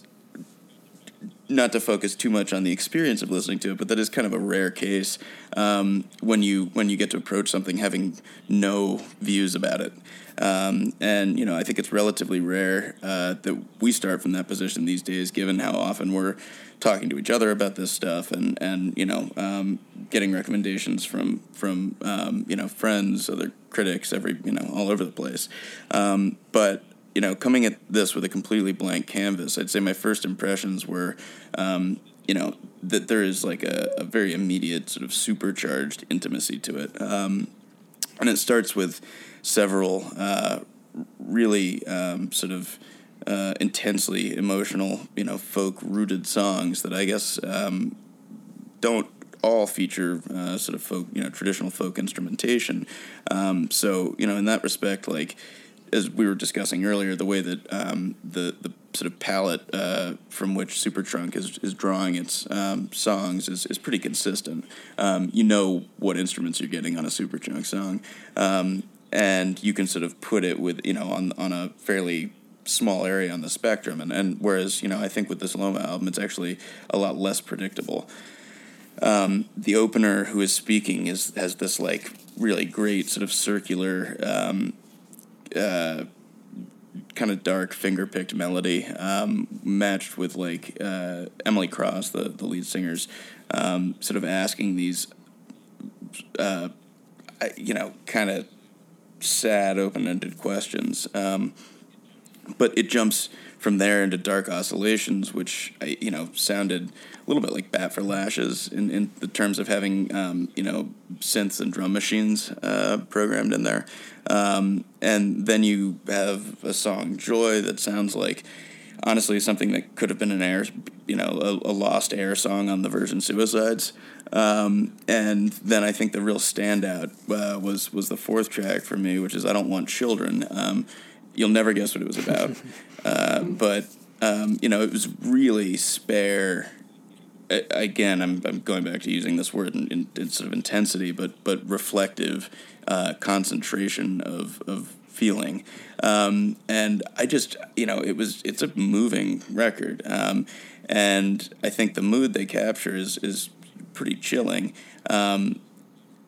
not to focus too much on the experience of listening to it, but that is kind of a rare case um, when you when you get to approach something having no views about it. Um, and you know, I think it's relatively rare uh, that we start from that position these days, given how often we're talking to each other about this stuff, and and you know, um, getting recommendations from from um, you know friends, other critics, every you know, all over the place. Um, but you know, coming at this with a completely blank canvas, I'd say my first impressions were, um, you know, that there is like a, a very immediate sort of supercharged intimacy to it. Um, and it starts with several uh, really um, sort of uh, intensely emotional, you know, folk rooted songs that I guess um, don't all feature uh, sort of folk, you know, traditional folk instrumentation. Um, so, you know, in that respect, like as we were discussing earlier, the way that um, the the sort of palette uh, from which Superchunk is is drawing its um, songs is, is pretty consistent. Um, you know what instruments you're getting on a Superchunk song, um, and you can sort of put it with you know on on a fairly small area on the spectrum. And, and whereas you know I think with this Loma album, it's actually a lot less predictable um, the opener who is speaking is has this like really great sort of circular um, uh, kind of dark finger picked melody um, matched with like uh, Emily Cross the the lead singer's um, sort of asking these uh, you know kind of sad open ended questions um, but it jumps from there into dark oscillations, which you know sounded a little bit like Bat for Lashes in, in the terms of having um, you know synths and drum machines uh, programmed in there, um, and then you have a song Joy that sounds like honestly something that could have been an air you know a, a lost air song on the Virgin Suicides. Um, and then I think the real standout uh, was was the fourth track for me, which is I don't want children. Um, you'll never guess what it was about, uh, but um, you know it was really spare. Again, I'm, I'm going back to using this word in, in, in sort of intensity, but but reflective uh, concentration of of feeling, um, and I just you know it was it's a moving record, um, and I think the mood they capture is is pretty chilling. Um,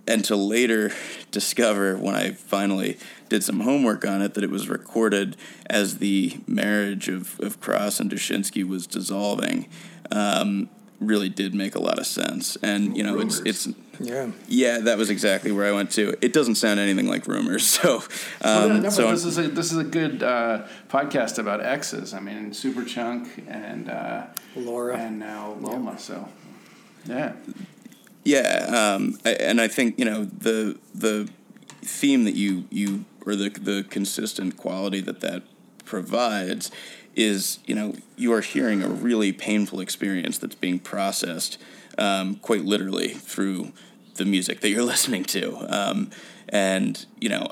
and to later discover when I finally did some homework on it that it was recorded as the marriage of, of Cross and Duszynski was dissolving. Um, really did make a lot of sense. And you know, Rumors. it's it's Yeah. yeah, that was exactly where I went to. It doesn't sound anything like rumors, so Well, um, no, so this is a this is a good uh, podcast about exes. I mean, Superchunk and uh, Laura. and now Loma. So, yeah, Yeah, um, I, and I think you know the the theme that you you or the the consistent quality that that provides is you know you are hearing a really painful experience that's being processed um, quite literally through the music that you're listening to, um, and you know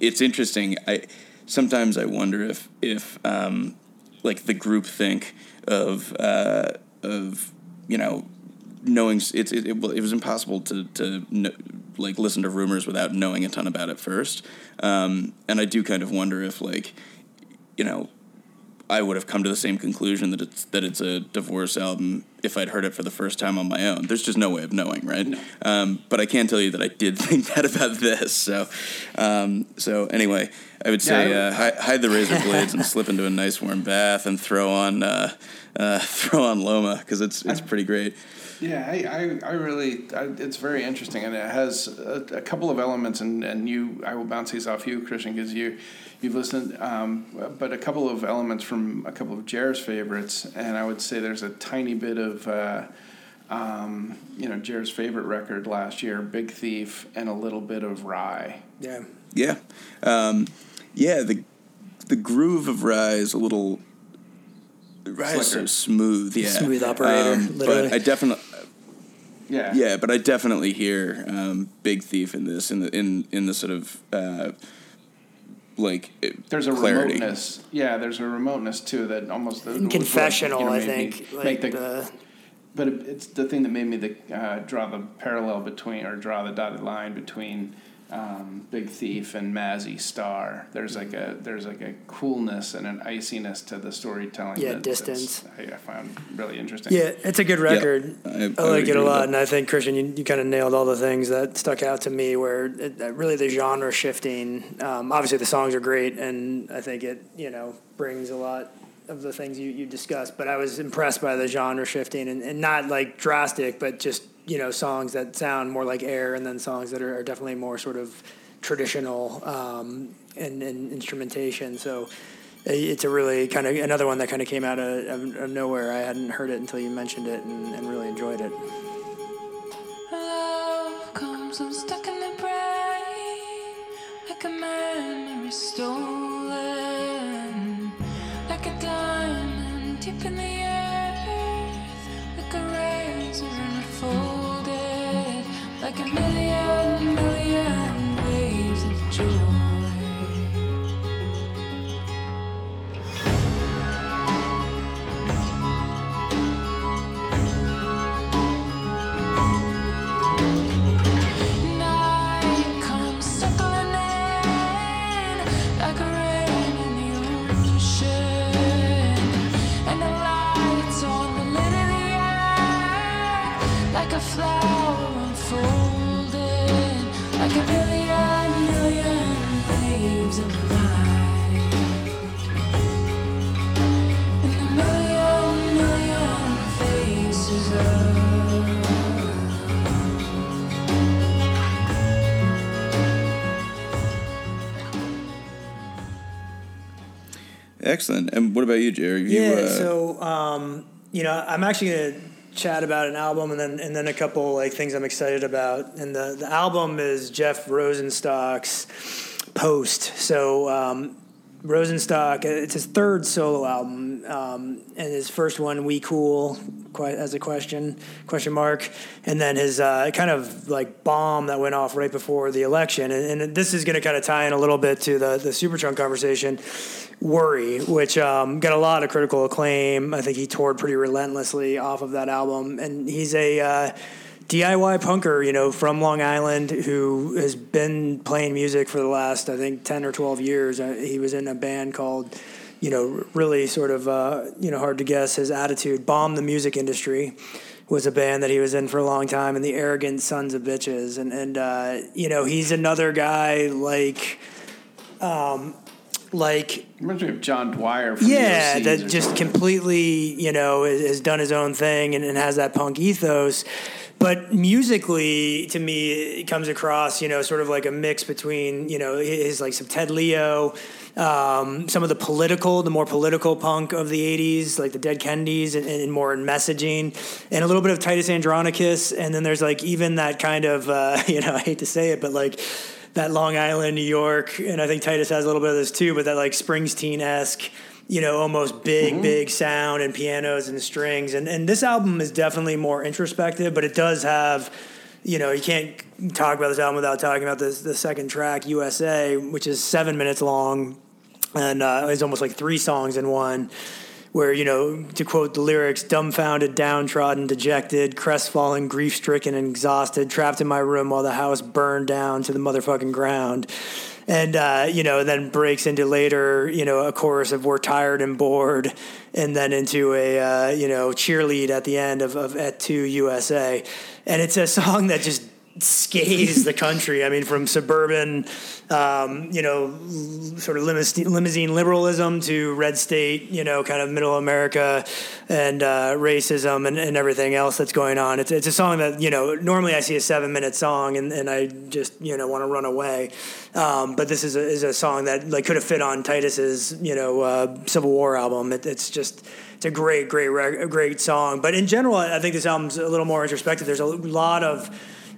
it's interesting. I sometimes I wonder if if um, like the group think of uh, of you know knowing it's it, it, it was impossible to to kn- like listen to rumors without knowing a ton about it first, um, and I do kind of wonder if like you know I would have come to the same conclusion that it's that it's a divorce album if I'd heard it for the first time on my own. There's just no way of knowing, right? Um, but I can tell you that I did think that about this. So, um, so anyway, I would say uh, hide, hide the razor blades and slip into a nice warm bath and throw on uh, uh, throw on Loma because it's it's pretty great. yeah. I I, I really I, it's very interesting, and it has a, a couple of elements. And, and you, I will bounce these off you, Christian, because you you've listened. Um, but a couple of elements from a couple of Jared's favorites, and I would say there's a tiny bit of. Uh, um, you know, Jared's favorite record last year, Big Thief, and a little bit of Rhye. Yeah. Yeah, um, yeah. The the groove of Rhye is a little. Rhye is so smooth, yeah. Um, Smooth operator, literally. But I definitely, Yeah. yeah, but I definitely hear um, Big Thief in this, in the in in the sort of uh, like it- There's a clarity. remoteness. Yeah, there's a remoteness too that almost the, Confessional, you know, I think. me Like make the, the, but it's the thing that made me the uh, draw the parallel between or draw the dotted line between um, Big Thief and Mazzy Star. There's like a there's like a coolness and an iciness to the storytelling. Yeah, that- distance. I, I found really interesting. yeah, it's a good record. I- I I, like it a lot, and I think Christian, you, you kind of nailed all the things that stuck out to me. Where it, really the genre shifting. Um, obviously, the songs are great, and I think it you know brings a lot of the things you, you discussed. But I was impressed by the genre shifting, and, and not like drastic, but just you know songs that sound more like air, and then songs that are, are definitely more sort of traditional um, and, and instrumentation. So. uh, It's a really kind of another one that kind of came out of, of, of nowhere. I hadn't heard it until you mentioned it, and, and really enjoyed it. Love comes unstuck in the brain, like a stolen, like a diamond deep in the earth, like a Excellent. And what about you, Jerry? You, Yeah, uh, so um, you know, I'm actually gonna chat about an album and then and then a couple like things I'm excited about. And the the album is Jeff Rosenstock's Post. So um, Rosenstock, it's his third solo album, um, and his first one, "We Cool," quite as a question question mark, and then his uh, kind of like bomb that went off right before the election. And, and this is going to kind of tie in a little bit to the the Superchunk conversation. Worry, which um, got a lot of critical acclaim. I think he toured pretty relentlessly off of that album, and he's a uh, DIY punker, you know, from Long Island who has been playing music for the last, I think, ten or twelve years. Uh, he was in a band called, you know, really sort of, uh, you know, hard to guess his attitude, bomb the music industry. was a band that he was in for a long time, and the Arrogant Sons of Bitches, and and uh, you know he's another guy like, um, like Reminds me of John Dwyer. From yeah, that just completely, you know, has has done his own thing and, and has that punk ethos. But musically, to me, it comes across, you know, sort of like a mix between, you know, his like some Ted Leo, um, some of the political, the more political punk of the '80s, like the Dead Kennedys, and, and more in messaging, and a little bit of Titus Andronicus, and then there's like even that kind of, uh, you know, I hate to say it, but like that Long Island, New York, and I think Titus has a little bit of this too, but that like Springsteen esque, you know, almost big, big sound and pianos and strings. And and this album is definitely more introspective, but it does have, you know, you can't talk about this album without talking about this the second track, USA, which is seven minutes long, and uh, it's almost like three songs in one where you know to quote the lyrics dumbfounded downtrodden dejected crestfallen grief-stricken and exhausted trapped in my room while the house burned down to the motherfucking ground. And uh, you know then breaks into later you know a chorus of we're tired and bored and then into a uh, you know cheerlead at the end of, of at 2 usa and it's a song that just scathes the country. I mean, from suburban, um, you know, sort of limousine, liberalism to red state, you know, kind of middle America and uh, racism and, and everything else that's going on. It's, it's a song that, you know, normally I see a seven minute song and, and I just, you know, want to run away. Um, but this is a, is a song that like could have fit on Titus's, you know, uh, Civil War album. It, it's just, it's a great, great, great song. But in general, I think this album's a little more introspective. There's a lot of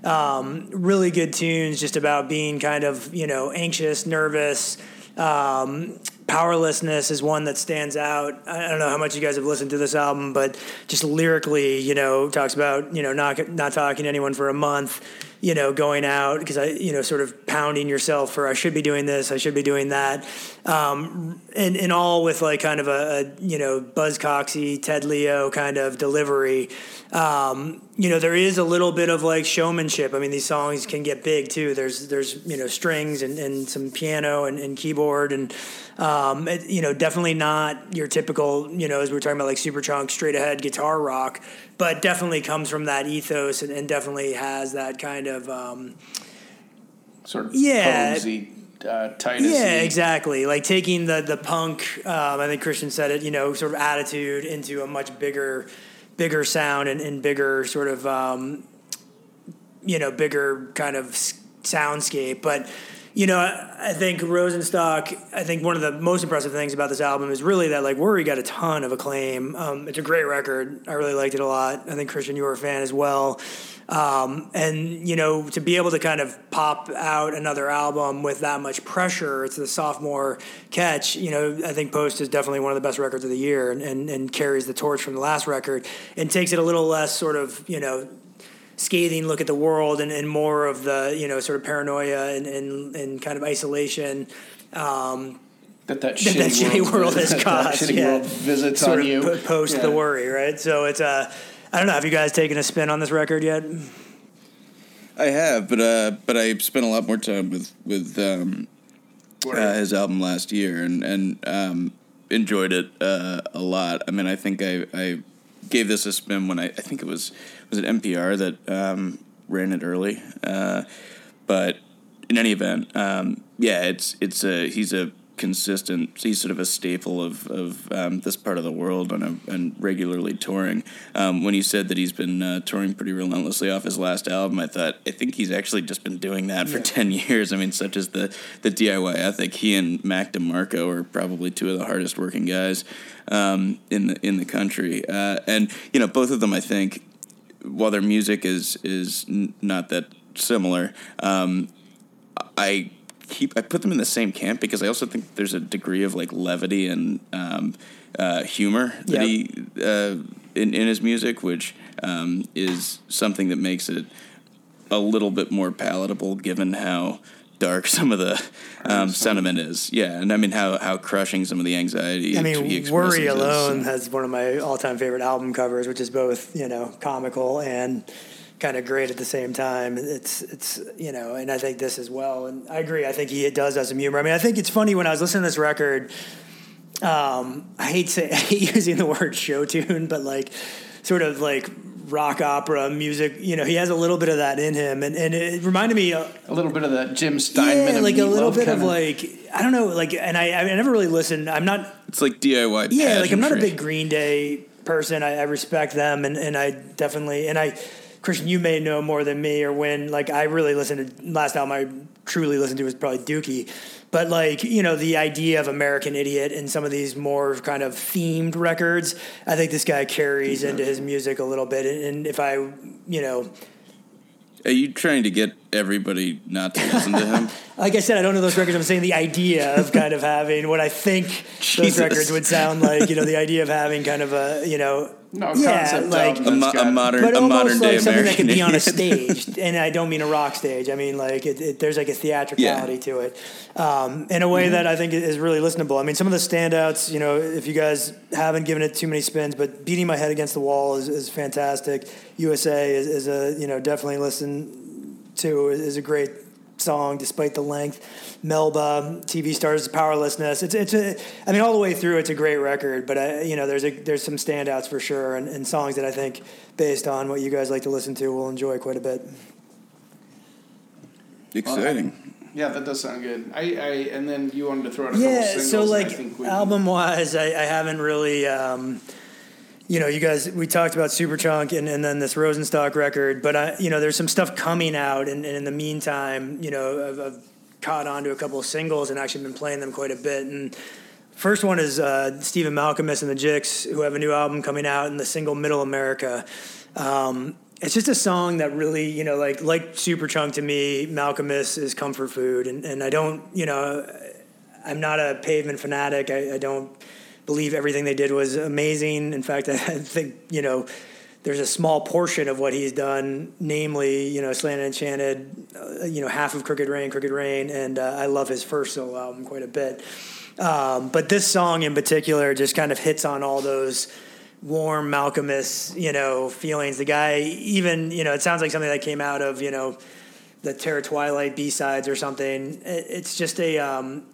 um, really good tunes just about being kind of you know anxious, nervous. Um, powerlessness is one that stands out. I don't know how much you guys have listened to this album, but just lyrically, you know, talks about you know not not talking to anyone for a month, you know, going out because I you know sort of pounding yourself for I should be doing this, I should be doing that, um, and and all with like kind of a, a you know Buzz Coxey, Ted Leo kind of delivery. Um, you know, there is a little bit of like showmanship. I mean, these songs can get big too. There's there's you know strings and, and some piano and, and keyboard and um, it, you know definitely not your typical you know as we were talking about like Superchunk straight ahead guitar rock, but definitely comes from that ethos and, and definitely has that kind of um, sort of Yeah. posy, uh, yeah, exactly. Like taking the the punk, um, I think Christian said it, you know, sort of attitude into a much bigger, bigger sound and, and bigger sort of, um, you know, bigger kind of soundscape. But you know, I, think Rosenstock. I think one of the most impressive things about this album is really that like Worry got a ton of acclaim. Um, it's a great record. I really liked it a lot. I think Christian, you were a fan as well. Um, and you know, to be able to kind of pop out another album with that much pressure, it's the sophomore catch. You know, I think Post is definitely one of the best records of the year, and, and, and carries the torch from the last record, and takes it a little less sort of you know scathing look at the world and, and more of the you know sort of paranoia and, and, and kind of isolation um, that that that shitty, that shitty world has that caused. shitty yeah. world visits sort on of you. po- post Yeah. the worry, right? So it's uh, I don't know. Have you guys taken a spin on this record yet? I have, but uh, but I spent a lot more time with with um, uh, his album last year and and um, enjoyed it uh, a lot. I mean, I think I, I gave this a spin when I, I think it was was it NPR that um, ran it early, uh, but in any event, um, yeah, it's it's a he's a consistent. He's sort of a staple of of um, this part of the world on a, and regularly touring. Um, when he said that he's been uh, touring pretty relentlessly off his last album, I thought I think he's actually just been doing that for ten years. I mean, such as the the DIY ethic. He and Mac DeMarco are probably two of the hardest working guys um, in the in the country, uh, and you know both of them. I think while their music is is n- not that similar, um, I keep I put them in the same camp because I also think there's a degree of like levity and um, uh, humor that Yep. he uh, in in his music, which um, is something that makes it a little bit more palatable given how dark some of the um, sentiment is. Yeah, and I mean how how crushing some of the anxiety. I mean, Worry is. alone has one of my all-time favorite album covers, which is both you know comical and kind of great at the same time. It's it's you know, and I think this as well. And I agree. I think he does have some humor. I mean, I think it's funny when I was listening to this record. Um, I hate say I hate using the word show tune, but like sort of like rock opera music. You know, he has a little bit of that in him, and, and it reminded me. Uh, A little bit of that Jim Steinman. yeah, like a little bit of kinda- like I don't know, like, and I I never really listened. I'm not It's like DIY. yeah, like I'm not a big Green Day person. I, I respect them, and, and I definitely and I, Christian, you may know more than me, or when like I really listened to last album I truly listened to was probably Dookie, but like you know the idea of American Idiot and some of these more kind of themed records, I think this guy carries into his music a little bit, and, and if I you know. Are you trying to get everybody not to listen to him? Like I said, I don't know those records. I'm saying the idea of kind of having what I think those records would sound like. You know, the idea of having kind of a you know, No, yeah, like a, that's mo- a got- modern, but a almost modern day like something that could be on a stage, and I don't mean a rock stage. I mean like it, it, there's like a theatricality to it, um, in a way Mm-hmm. that I think is really listenable. I mean, some of the standouts, you know, if you guys haven't given it too many spins, but beating my head against the wall is, is fantastic. USA is, is a you know definitely listen to is a great song despite the length. Melba, TV stars, powerlessness. It's it's a. I mean, all the way through, it's a great record. But I, you know, there's a there's some standouts for sure, and, and songs that I think, based on what you guys like to listen to, will enjoy quite a bit. Exciting. Yeah, that does sound good. I, I and then you wanted to throw out a couple Yeah. singles. So like album wise, I, I haven't really. Um, you know, you guys, we talked about Superchunk and, and then this Rosenstock record, but I, you know, there's some stuff coming out, and, and in the meantime, you know, I've, I've caught on to a couple of singles and actually been playing them quite a bit. And first one is uh, Stephen Malkmus and the Jicks, who have a new album coming out, and the single Middle America. Um, it's just a song that really, you know, like like Superchunk to me, Malkmus is comfort food, and, and I don't, you know, I'm not a pavement fanatic. I, I don't believe everything they did was amazing. In fact, I think you know there's a small portion of what he's done, namely you know Slanted Enchanted, uh, you know half of Crooked Rain, Crooked Rain, and uh, I love his first solo album quite a bit. Um, but this song in particular just kind of hits on all those warm Malkmus, you know, feelings. The guy, even you know, it sounds like something that came out of you know the Terror Twilight B sides or something. It- It's just a um,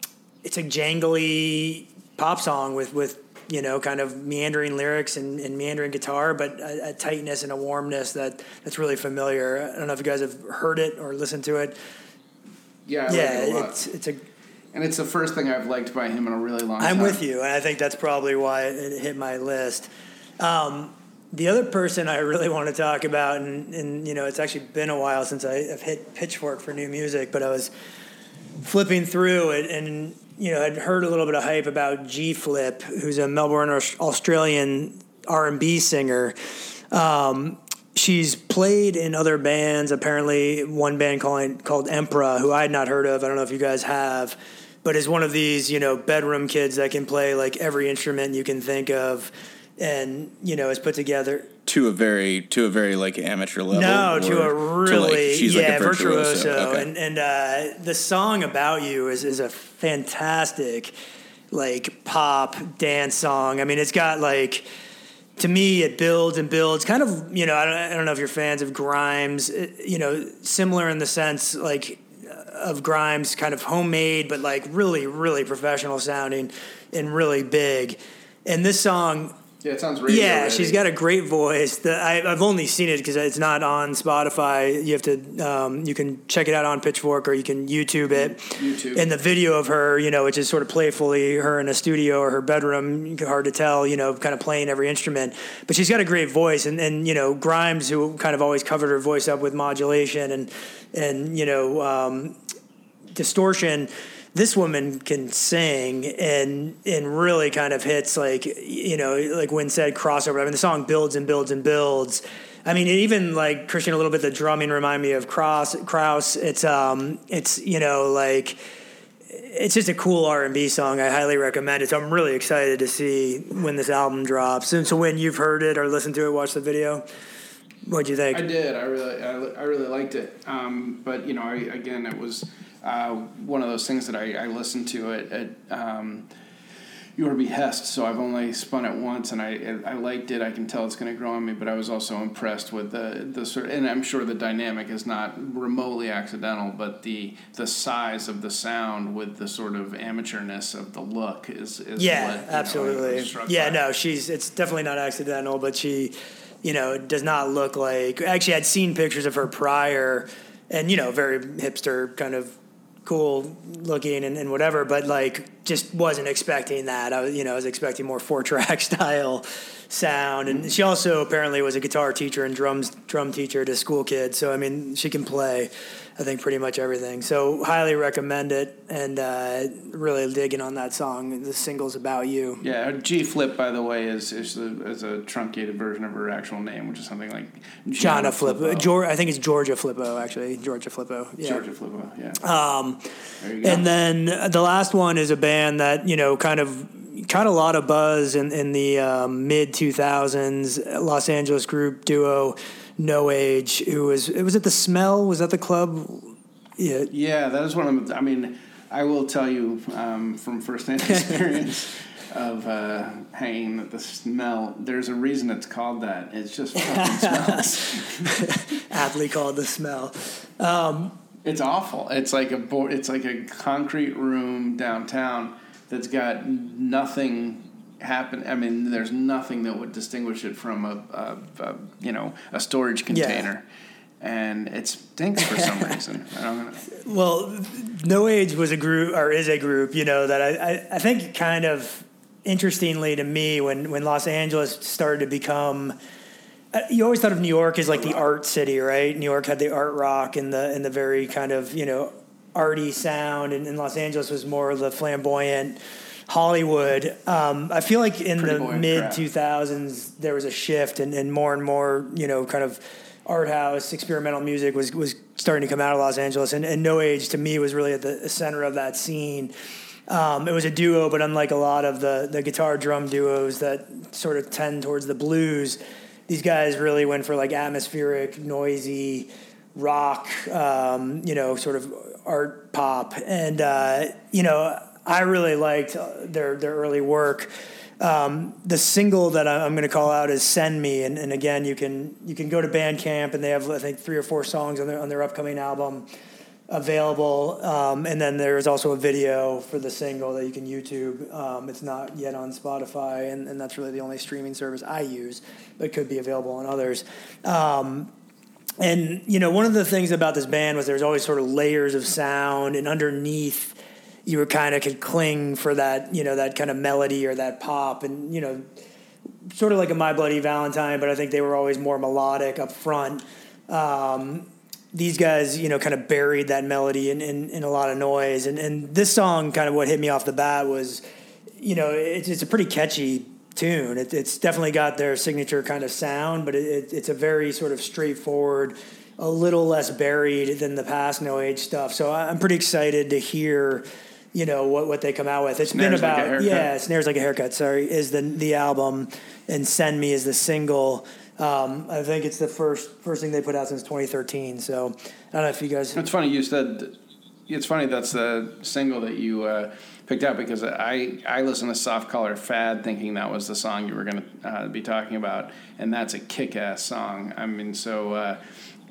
it's a jangly pop song with with you know kind of meandering lyrics and, and meandering guitar, but a, a tightness and a warmness that that's really familiar. I don't know if you guys have heard it or listened to it. yeah, I yeah, like it a lot. it's it's a. and it's the first thing I've liked by him in a really long time. I'm with you, and I think that's probably why it hit my list. Um, the other person I really want to talk about, and, and you know, it's actually been a while since I have hit Pitchfork for new music, but I was flipping through it and you know had heard a little bit of hype about G Flip, who's a Melbourne Australian R and B singer. Um, she's played in other bands. Apparently, one band called called Emperor, who I had not heard of. I don't know if you guys have, but is one of these you know bedroom kids that can play like every instrument you can think of, and you know is put together. To a very, to a very like amateur level. No, to a really she's like yeah a virtuoso. Okay. and and uh, the song about you is is a fantastic like pop dance song. I mean, it's got like to me it builds and builds. Kind of you know I don't, I don't know if you're fans of Grimes. It- you know, similar in the sense like of Grimes, kind of homemade, but like really really professional sounding and really big. And this song Yeah, it sounds radio yeah, ready. she's got a great voice. The, I, I've only seen it because it's not on Spotify. You have to, um, you can check it out on Pitchfork or you can YouTube it. YouTube. And the video of her, you know, which is sort of playfully her in a studio or her bedroom, hard to tell, you know, kind of playing every instrument. But she's got a great voice. And, and you know, Grimes, who kind of always covered her voice up with modulation and, and you know, um, distortion this woman can sing and and really kind of hits like you know like when said crossover. I mean the song builds and builds and builds. I mean even like christian a little bit the drumming remind me of cross kraus it's um it's you know like it's just a cool r&b song. I highly recommend it. So i'm really excited to see when this album drops. And so when you've heard it or listened to it watch the video what'd you think? I did. I really, I, I really liked it. Um, but you know, I, again, it was uh, one of those things that I, I listened to it at um, your behest. So I've only spun it once, and I, I liked it. I can tell it's going to grow on me. But I was also impressed with the the sort, and I'm sure the dynamic is not remotely accidental, but the the size of the sound with the sort of amateurness of the look is, is Yeah, what, know, absolutely. was yeah, by. no, she's it's definitely not accidental, but she you know, does not look like. Actually, I'd seen pictures of her prior, and you know, very hipster kind of cool looking and, and whatever, but like just wasn't expecting that. I was, you know, I was expecting more four track style sound. And she also apparently was a guitar teacher and drums drum teacher to school kids. So I mean, she can play. I think pretty much everything. So highly recommend it, and uh, really digging on that song. The single's about you. Yeah, G Flip, by the way, is is, the, is a truncated version of her actual name, which is something like Jana Flippo. Flippo. Geor- I think it's Georgia Flipo, actually. Georgia Flipo. Yeah. Georgia Flipo, yeah. Um, there you go. and then the last one is a band that you know kind of kind of a lot of buzz in, in the um, mid 2000s los angeles group duo no age who was it was it the smell was that the club yeah yeah, that is one of the. I mean, I will tell you um, from firsthand experience of uh, hanging at the smell. There's a reason it's called that. It's just fucking smells. aptly called the smell It's awful. It's like a bo- it's like a concrete room downtown that's got nothing happen. I mean, there's nothing that would distinguish it from a, a, a you know a storage container, and it stinks for some reason. I don't know. Well, No Age was a group, or is a group, you know, that I, I, I think kind of interestingly to me when, when Los Angeles started to become. uh, You always thought of New York as like the art city, right? New York had the art rock and the and the very kind of you know arty sound, and, and Los Angeles was more of the flamboyant Hollywood. Um, I feel like in Pretty the mid 2000s, there was a shift, and, and more and more you know kind of art house experimental music was was starting to come out of Los Angeles, and, and No Age to me was really at the center of that scene. Um, it was a duo, but unlike a lot of the the guitar drum duos that sort of tend towards the blues, these guys really went for like atmospheric, noisy rock, um, you know, sort of art pop, and uh, you know, I really liked their their early work. Um, the single that I'm going to call out is "Send Me," and, and again, you can you can go to Bandcamp, and they have I think three or four songs on their on their upcoming album available. Um, and then there's also a video for the single that you can YouTube. Um, it's not yet on Spotify, and, and that's really the only streaming service I use, but could be available on others. Um, and you know, one of the things about this band was there's always sort of layers of sound, and underneath, you were kind of could cling for that, you know, that kind of melody or that pop, and you know, sort of like a My Bloody Valentine, but I think they were always more melodic up front. Um, these guys, you know, kind of buried that melody in, in, in a lot of noise. And, and this song, kind of what hit me off the bat was, you know, it's, it's a pretty catchy tune. It, it's definitely got their signature kind of sound, but it, it, it's a very sort of straightforward, a little less buried than the past No Age stuff. So I'm pretty excited to hear, you know, what, what they come out with. It's Snares been Like about, Haircut. yeah, Snares Like a Haircut, sorry, is the, the album, and Send Me is the single. Um, I think it's the first first thing they put out since 2013. So I don't know if you guys. It's funny you said. It's funny that's the single that you uh, picked out because I I listened to Soft Collar Fad thinking that was the song you were going to uh, be talking about, and that's a kick ass song. I mean, so. Uh,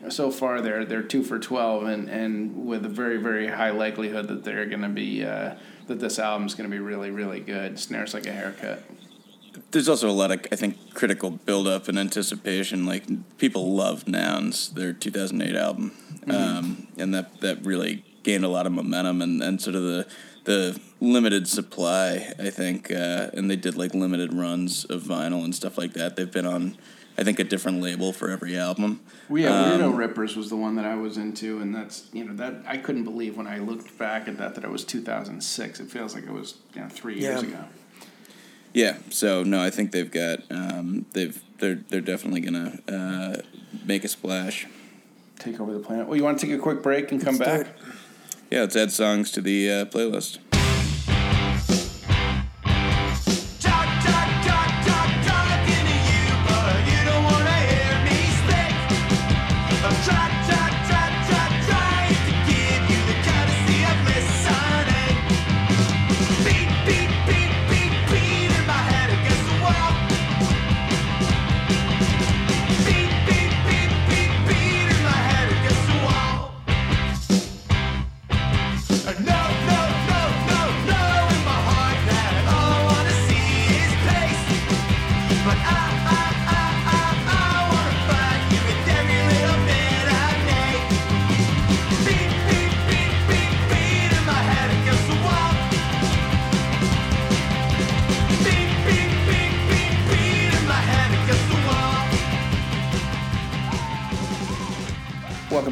so far, they're they're two for twelve, and, and with a very very high likelihood that they're going to be uh, that this album's going to be really really good. Snares like a haircut. There's also a lot of, I think, critical buildup and anticipation. Like people love Nouns, their 2008 album, um, and that that really gained a lot of momentum and, and sort of the the limited supply. I think, uh, and they did like limited runs of vinyl and stuff like that. They've been on, I think, a different label for every album. Well, yeah, Um, Weirdo Rippers was the one that I was into, and that's you know that I couldn't believe when I looked back at that that it was 2006. It feels like it was you know three years Yeah. ago. Yeah. So no, I think they've got um, they've they're they're definitely gonna uh, make a splash. Take over the planet. Well, you want to take a quick break and come Let's do back? Yeah, let's add songs to the uh, playlist.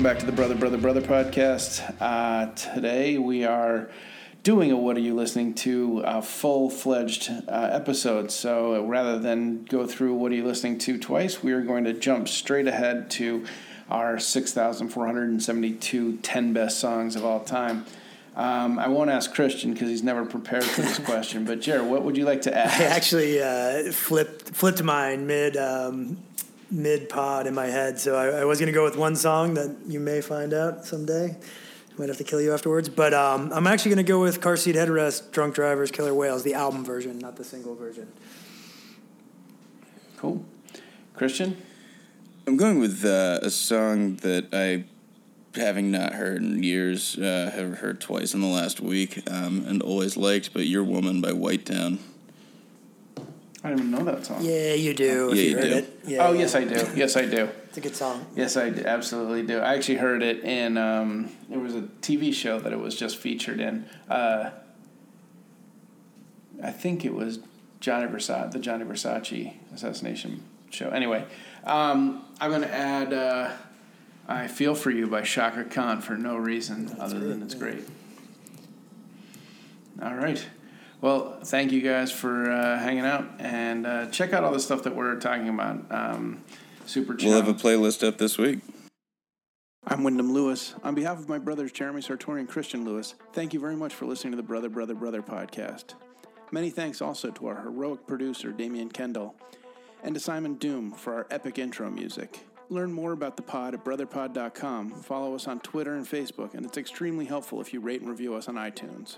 Back to the Brother, Brother, Brother podcast. Uh, today we are doing a What Are You Listening to uh, full fledged uh, episode. So rather than go through What Are You Listening to twice, we are going to jump straight ahead to our 6,472 10 best songs of all time. Um, I won't ask Christian because he's never prepared for this question. But Jared, what would you like to ask? I actually uh, flipped flipped mine mid um, mid pod in my head. So I, I was going to go with one song that you may find out someday. Might have to kill you afterwards. But um, I'm actually going to go with Car Seat Headrest, Drunk Drivers, Killer Whales, the album version, not the single version. Cool. Christian? I'm going with uh, a song that I, having not heard in years, uh, have heard twice in the last week um, and always liked, but Your Woman by Whitetown. I didn't even know that song. Yeah, you do. if Yeah, you you heard do. it. Yeah, Oh, yeah. yes, I do. Yes, I do. It's a good song. Yes, I d- absolutely do. I actually heard it in. Um, there was a TV show that it was just featured in. Uh, I think it was Gianni Versace, the Gianni Versace assassination show. Anyway, um, I'm going to add uh, "I Feel for You" by Chaka Khan for no reason other than it's great. All right. Well, thank you guys for uh, hanging out and uh, check out all the stuff that we're talking about. Um, super. We'll have a playlist up this week. I'm Wyndham Lewis. On behalf of my brothers Jeremy Sartori and Christian Lewis, thank you very much for listening to the Brother, Brother, Brother podcast. Many thanks also to our heroic producer, Damian Kendall, and to Simon Doom for our epic intro music. Learn more about the pod at brotherpod.com. Follow us on Twitter and Facebook, and it's extremely helpful if you rate and review us on iTunes.